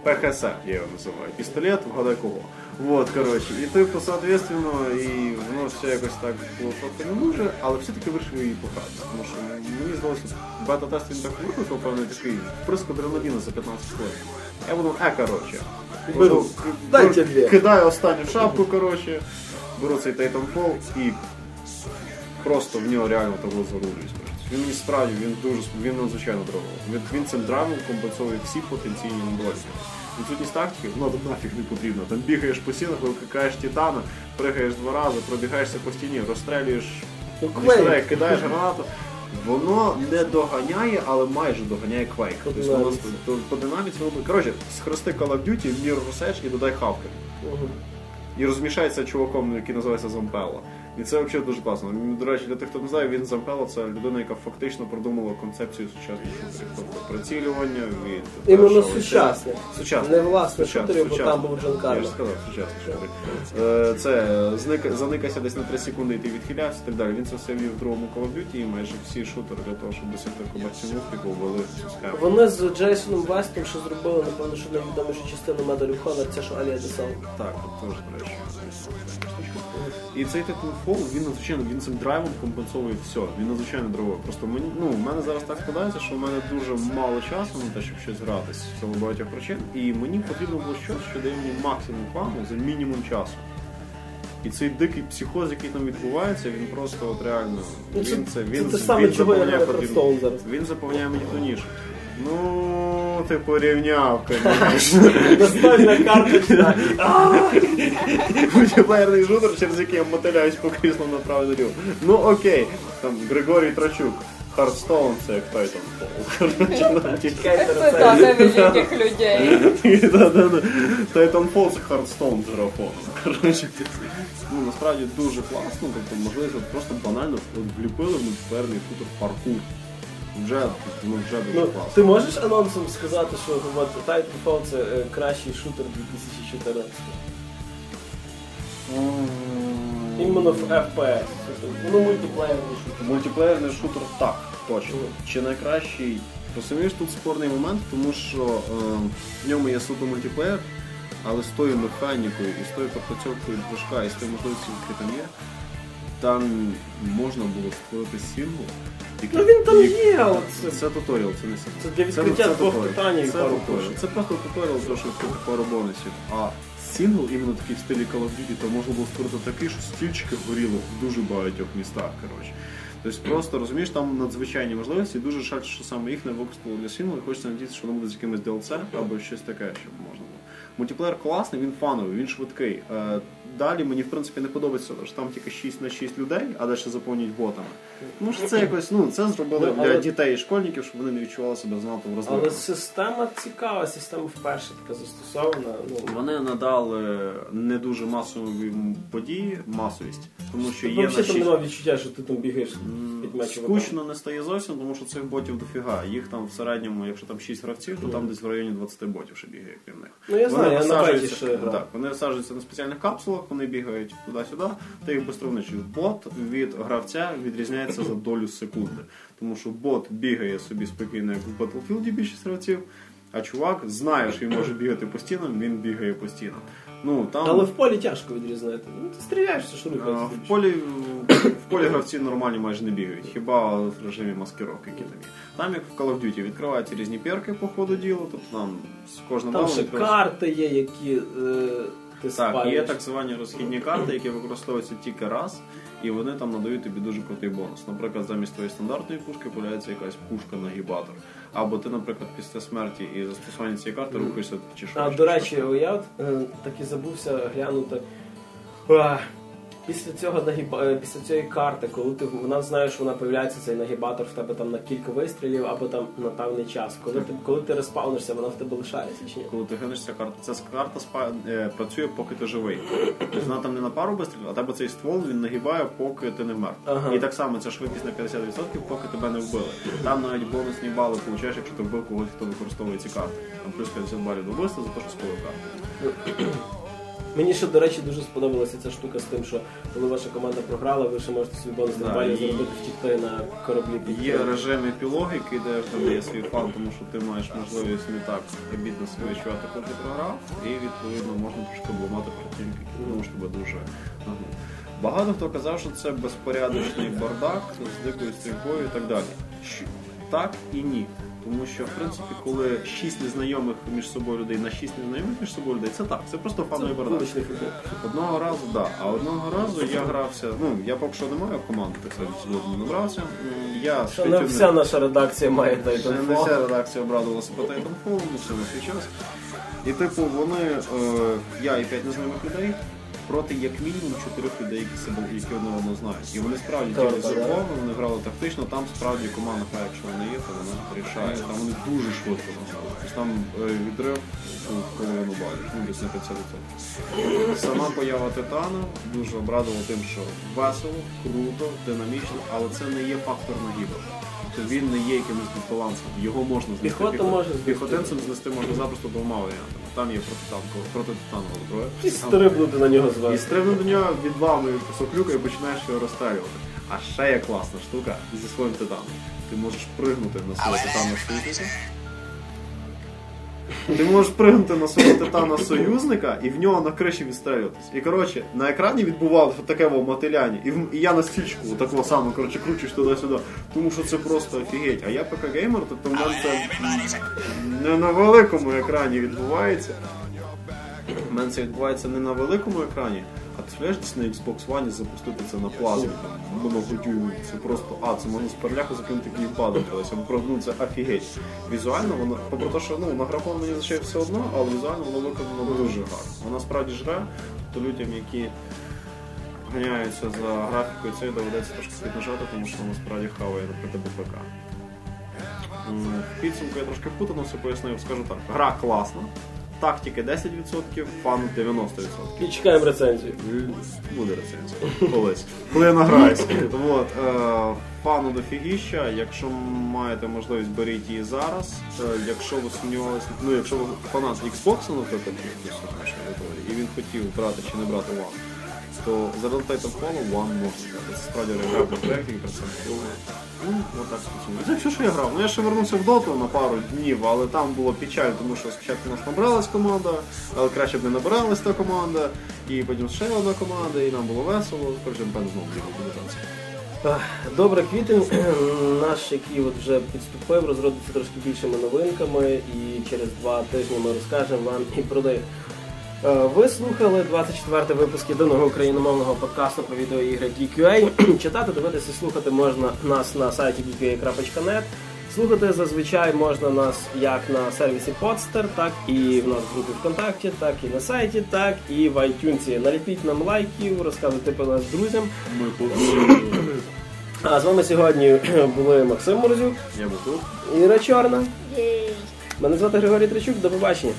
ПХС, я його називаю. Пістолет, вгадай кого. Вот, коротше. І типу, соответственно, і воно все якось так було трохи не дуже, але все-таки вирішив її пограти. Тому що мені здалося, бета-тест він так викликав, певний такий вприск адреналіну за 15 хвилин. Я буду, е, коротше. Беру. к- Дайте беру- дві. Кидаю останню шапку, коротше, беру цей Titanfall і просто в нього реально того зарулююсь. Він мені справді він дуже він надзвичайно драйвовий. Він, він цим драйвом компенсує всі потенційні недоліки. Відсутність тактики, ну то нафіг не потрібно. Там бігаєш по стінах, викликаєш титана, пригаєш два рази, пробігаєшся по стіні, розстрелюєш, Ну, кидаєш гранату. Воно не доганяє, але майже доганяє. По Тобто воно по, динаміці воно. Коротше, схрести Call of Duty, Mirror's Edge і додай хавки. І розмішається чуваком, який називається Зампело. І це взагалі дуже класно. До речі, для тих, хто не знає, він Зампело це людина, яка фактично продумала концепцію сучасних шутерів. Тобто прицілювання від Іменно сучасне. Сучасне. Не власне шутерів, бо там був Джон Я ж сказав, сучасний шутер. Е, Це зник, заникайся десь на 3 секунди і ти відхилявся і так далі. Він це все вів в другому Call of Duty і майже всі шутери для того, щоб досягти комерційного успіху, ввели схему. Вони з Джейсоном Вестом, що зробили, напевно, що найвідомішу частину Medal of Honor, це що Алія Десал. Так, теж, до речі. І цей Titanfall, він надзвичайно він цим драйвом компенсує все. Він надзвичайно драйвовий. Просто мені, ну, в мене зараз так складається, що в мене дуже мало часу на те, щоб щось гратись з цього багатьох причин. І мені потрібно було щось, що дає мені максимум фану за мінімум часу. І цей дикий психоз, який там відбувається, він просто от реально. Ну, це- Він це він це те саме, він чого я заповняє граю потрібно- зараз. Він заповняє мені ту нішу. Ну, ти порівняв, звісно. Настольна карточка. Мультиплеєрний шутер, через який я мотиляюсь по кріслу направо наліво. Ну окей, там Григорій Трачук. Хардстоун це як Titanfall. Чекайте Цитата великих людей. Titanfall це Хардстоун з графоном. Коротше, ну насправді дуже класно, тобто можливість от просто банально от вліпили в мультиплеєрний шутер паркур. Вже, ну, вже дуже Ну, класно. ти можеш анонсом сказати, що от, Titanfall це е, кращий шутер 2014? Іменно в FPS. Ну, мультиплеєрний шутер. Мультиплеєрний шутер так, точно. Чи найкращий? Розумієш, тут спорний момент, тому що е, в ньому є суто мультиплеєр, але з тою механікою і з тою пропрацьовкою движка і з тою можливістю, які там є, там можна було створити сингл. Який- Ну він там є, Це, це. це туторіал, це не. Це для відкриття двох питань і Це пару туторіал. Це просто туторіал, для щоб відкрити пару бонусів. А сингл, іменно такий в стилі Call of Duty, то можна було створити такий, що стільчики горіли в дуже багатьох містах. Коротше. Тобто просто розумієш, там надзвичайні можливості, і дуже жаль, що саме їх не використали для сингла, і хочеться надіятися, що воно буде з якимось DLC або щось таке, щоб можна було. Мультиплеєр класний, він фановий, він швидкий. Е, Далі мені в принципі не подобається, що там тільки 6 на 6 людей, а далі заповнюють ботами. Тому що це якось, ну це зробили Ну, для дітей і школьників, щоб вони не відчували себе занадто Але система цікава, система вперше така застосована. Ну, Вони надали не дуже масові події, масовість, тому що є на Взагалі там немає відчуття, що ти там бігаєш з п'ятьма. Скучно не стає зовсім, тому що цих ботів дофіга. Їх там в середньому, якщо там 6 гравців, то там десь в районі 20 ботів ще бігає крім них. Ну я знаю, я висаджуються- ще грав. так, вони висаджуються на спеціальних капсулах, вони бігають туди-сюди, ти їх безстровничий. Бот від гравця відрізняється за долю секунди. Тому що бот бігає собі спокійно, як в Battlefield більшість гравців, а чувак знає, що він може бігати по стінам, він бігає по стінам. Ну, там... Але в полі тяжко відрізнити. Ну ти стріляєш, це ж А, рухається. В полі, в полі гравці нормальні майже не бігають, хіба в режимі маскировки, які там є. Там, як в Call of Duty, відкриваються різні перки по ходу діла, тобто там з кожним Там ще відкривається- карти є, які е, ти Так, спалюєш. є так звані розхідні карти, які використовуються тільки раз, і вони там надають тобі дуже крутий бонус. Наприклад, замість твоєї стандартної пушки появляється якась пушка-нагібатор. Або ти, наприклад, після смерті і застосування цієї карти рухаєшся чи що. А, до речі, я от е, так і забувся глянути. Після цього нагіба е, після цієї карти, коли ти вона знає, що вона появляється цей нагібатор в тебе там на кілька вистрілів або там на певний час. Коли ти коли ти респаунишся, вона в тебе лишається чи ні? Коли ти гинешся карта, ця карта спа, е, працює, поки ти живий. Тобто вона там не на пару вистрілів, а тебе цей ствол він нагибає, поки ти не мертв. Ага. І так само ця швидкість на 50%, поки тебе не вбили. Там навіть бонусні бали получаєш, якщо ти вбив когось, хто використовує ці карти. Там плюс 50 балів до вбивства за те, що спалив карту. Мені ще, до речі, дуже сподобалася ця штука з тим, що коли ваша команда програла, ви ще можете свій бонус Да, балів і- заробити втікти на кораблі під Є режим епілогіки, де в тебе є свій фан, тому що ти маєш можливість не так обідно себе відчувати, коли ти програв, і відповідно можна трошки обламати противника, який тому що тебе дуже нагнув. Багато хто казав, що це безпорядочний бардак з дикою стрільбою і так далі. Так і ні. Тому що, в принципі, коли шість незнайомих між собою людей на шість незнайомих між собою людей, це так, це просто фановий бардак. Одного разу, да. А одного разу я грався. Ну я поки що не маю команди, так сказати, не набрався. Я Що не вся наша редакція має Ще не вся редакція обрадувалася по Titanfall, ну все на свій час. І типу вони, е, я і п'ять незнайомих людей. Проти як мінімум чотирьох людей, які себе які одне одного знають. І вони справді діяли так, вони грали тактично, там справді команда грає, якщо вона є, то вона рішає. Там вони дуже швидко награли. Тобто там е, відрив у половину балів, ну десь на 50%. Сама поява Титана дуже обрадувала тим, що весело, круто, динамічно, але це не є фактор нагибу. Тобто він не є якимось дисбалансом. Його можна знести. Піхоту Піхот- може знести. Піхотинцем знести можна запросто двома варіантами. Там є протитанкова, протитанкова зброя. І стрибнути на нього І стрибнути до нього від вами соклюка і починаєш його розстрілювати. А ще є класна штука зі своїм титаном. Ти можеш пригнути на свого титана союзника. Ти можеш пригнути на свого титана союзника і в нього на криші відстрелюватись. І коротше, на екрані відбувалося таке во мотиляння. І, в- і я на стільчику такого саме коротше, кручусь туди-сюди. Тому що це просто офігеть. А я ПК-геймер, тобто в мене це не на великому екрані відбувається. У мене це відбувається не на великому екрані, ти на Xbox One запустити це на плазмі. Воно готює. Це просто, а, це можна з переляку закинути геймпадом колись. або Ну це офігеть. Візуально воно, попри те, що ну, на графон мені зачає все одно, але візуально воно виконано дуже гарно. Вона справді жре, то людям, які ганяються за графікою, це доведеться трошки піднажати, тому що воно справді хаває, наприклад, ПК. В підсумку я трошки впутано все пояснив, скажу так. Гра класна, тактики 10%, фан 90%. І чекаємо рецензію. Буде рецензія. Колись. Коли я награюся. От, е, фану дофігіща. Якщо маєте можливість, беріть її зараз. Е, якщо ви сумнівалися, ну якщо ви фанат Xbox, наприклад, і він хотів брати чи не брати One, то заради Titanfall One можна брати. Це справді регулярний проєкт, який працює. Ну, отак специфічно. Це все, що я грав. Ну я ще вернувся в доту на пару днів, але там було печаль, тому що спочатку у нас набралась команда, але краще б не набиралась та команда, і потім ще одна команда, і нам було весело. Коротше, певно знову буде танці. Добре, квітень наш, який от вже підступив, розродиться трошки більшими новинками, і через два тижні ми розкажемо вам і про них. Е, Ви слухали 24 випуск єдиного україномовного подкасту про відеоігри GQA. Читати, дивитися і слухати можна нас на сайті geekua.net. Слухати зазвичай можна нас як на сервісі Podster, так і в нас в групі ВКонтакті, так і на сайті, так і в iTunes. Наліпіть нам лайків, розказуйте про нас друзям. Ми повинні. А з вами сьогодні були Максим Морозюк, Я був тут. Іра Чорна. Єй! Мене звати Григорій Тричук. До побачення.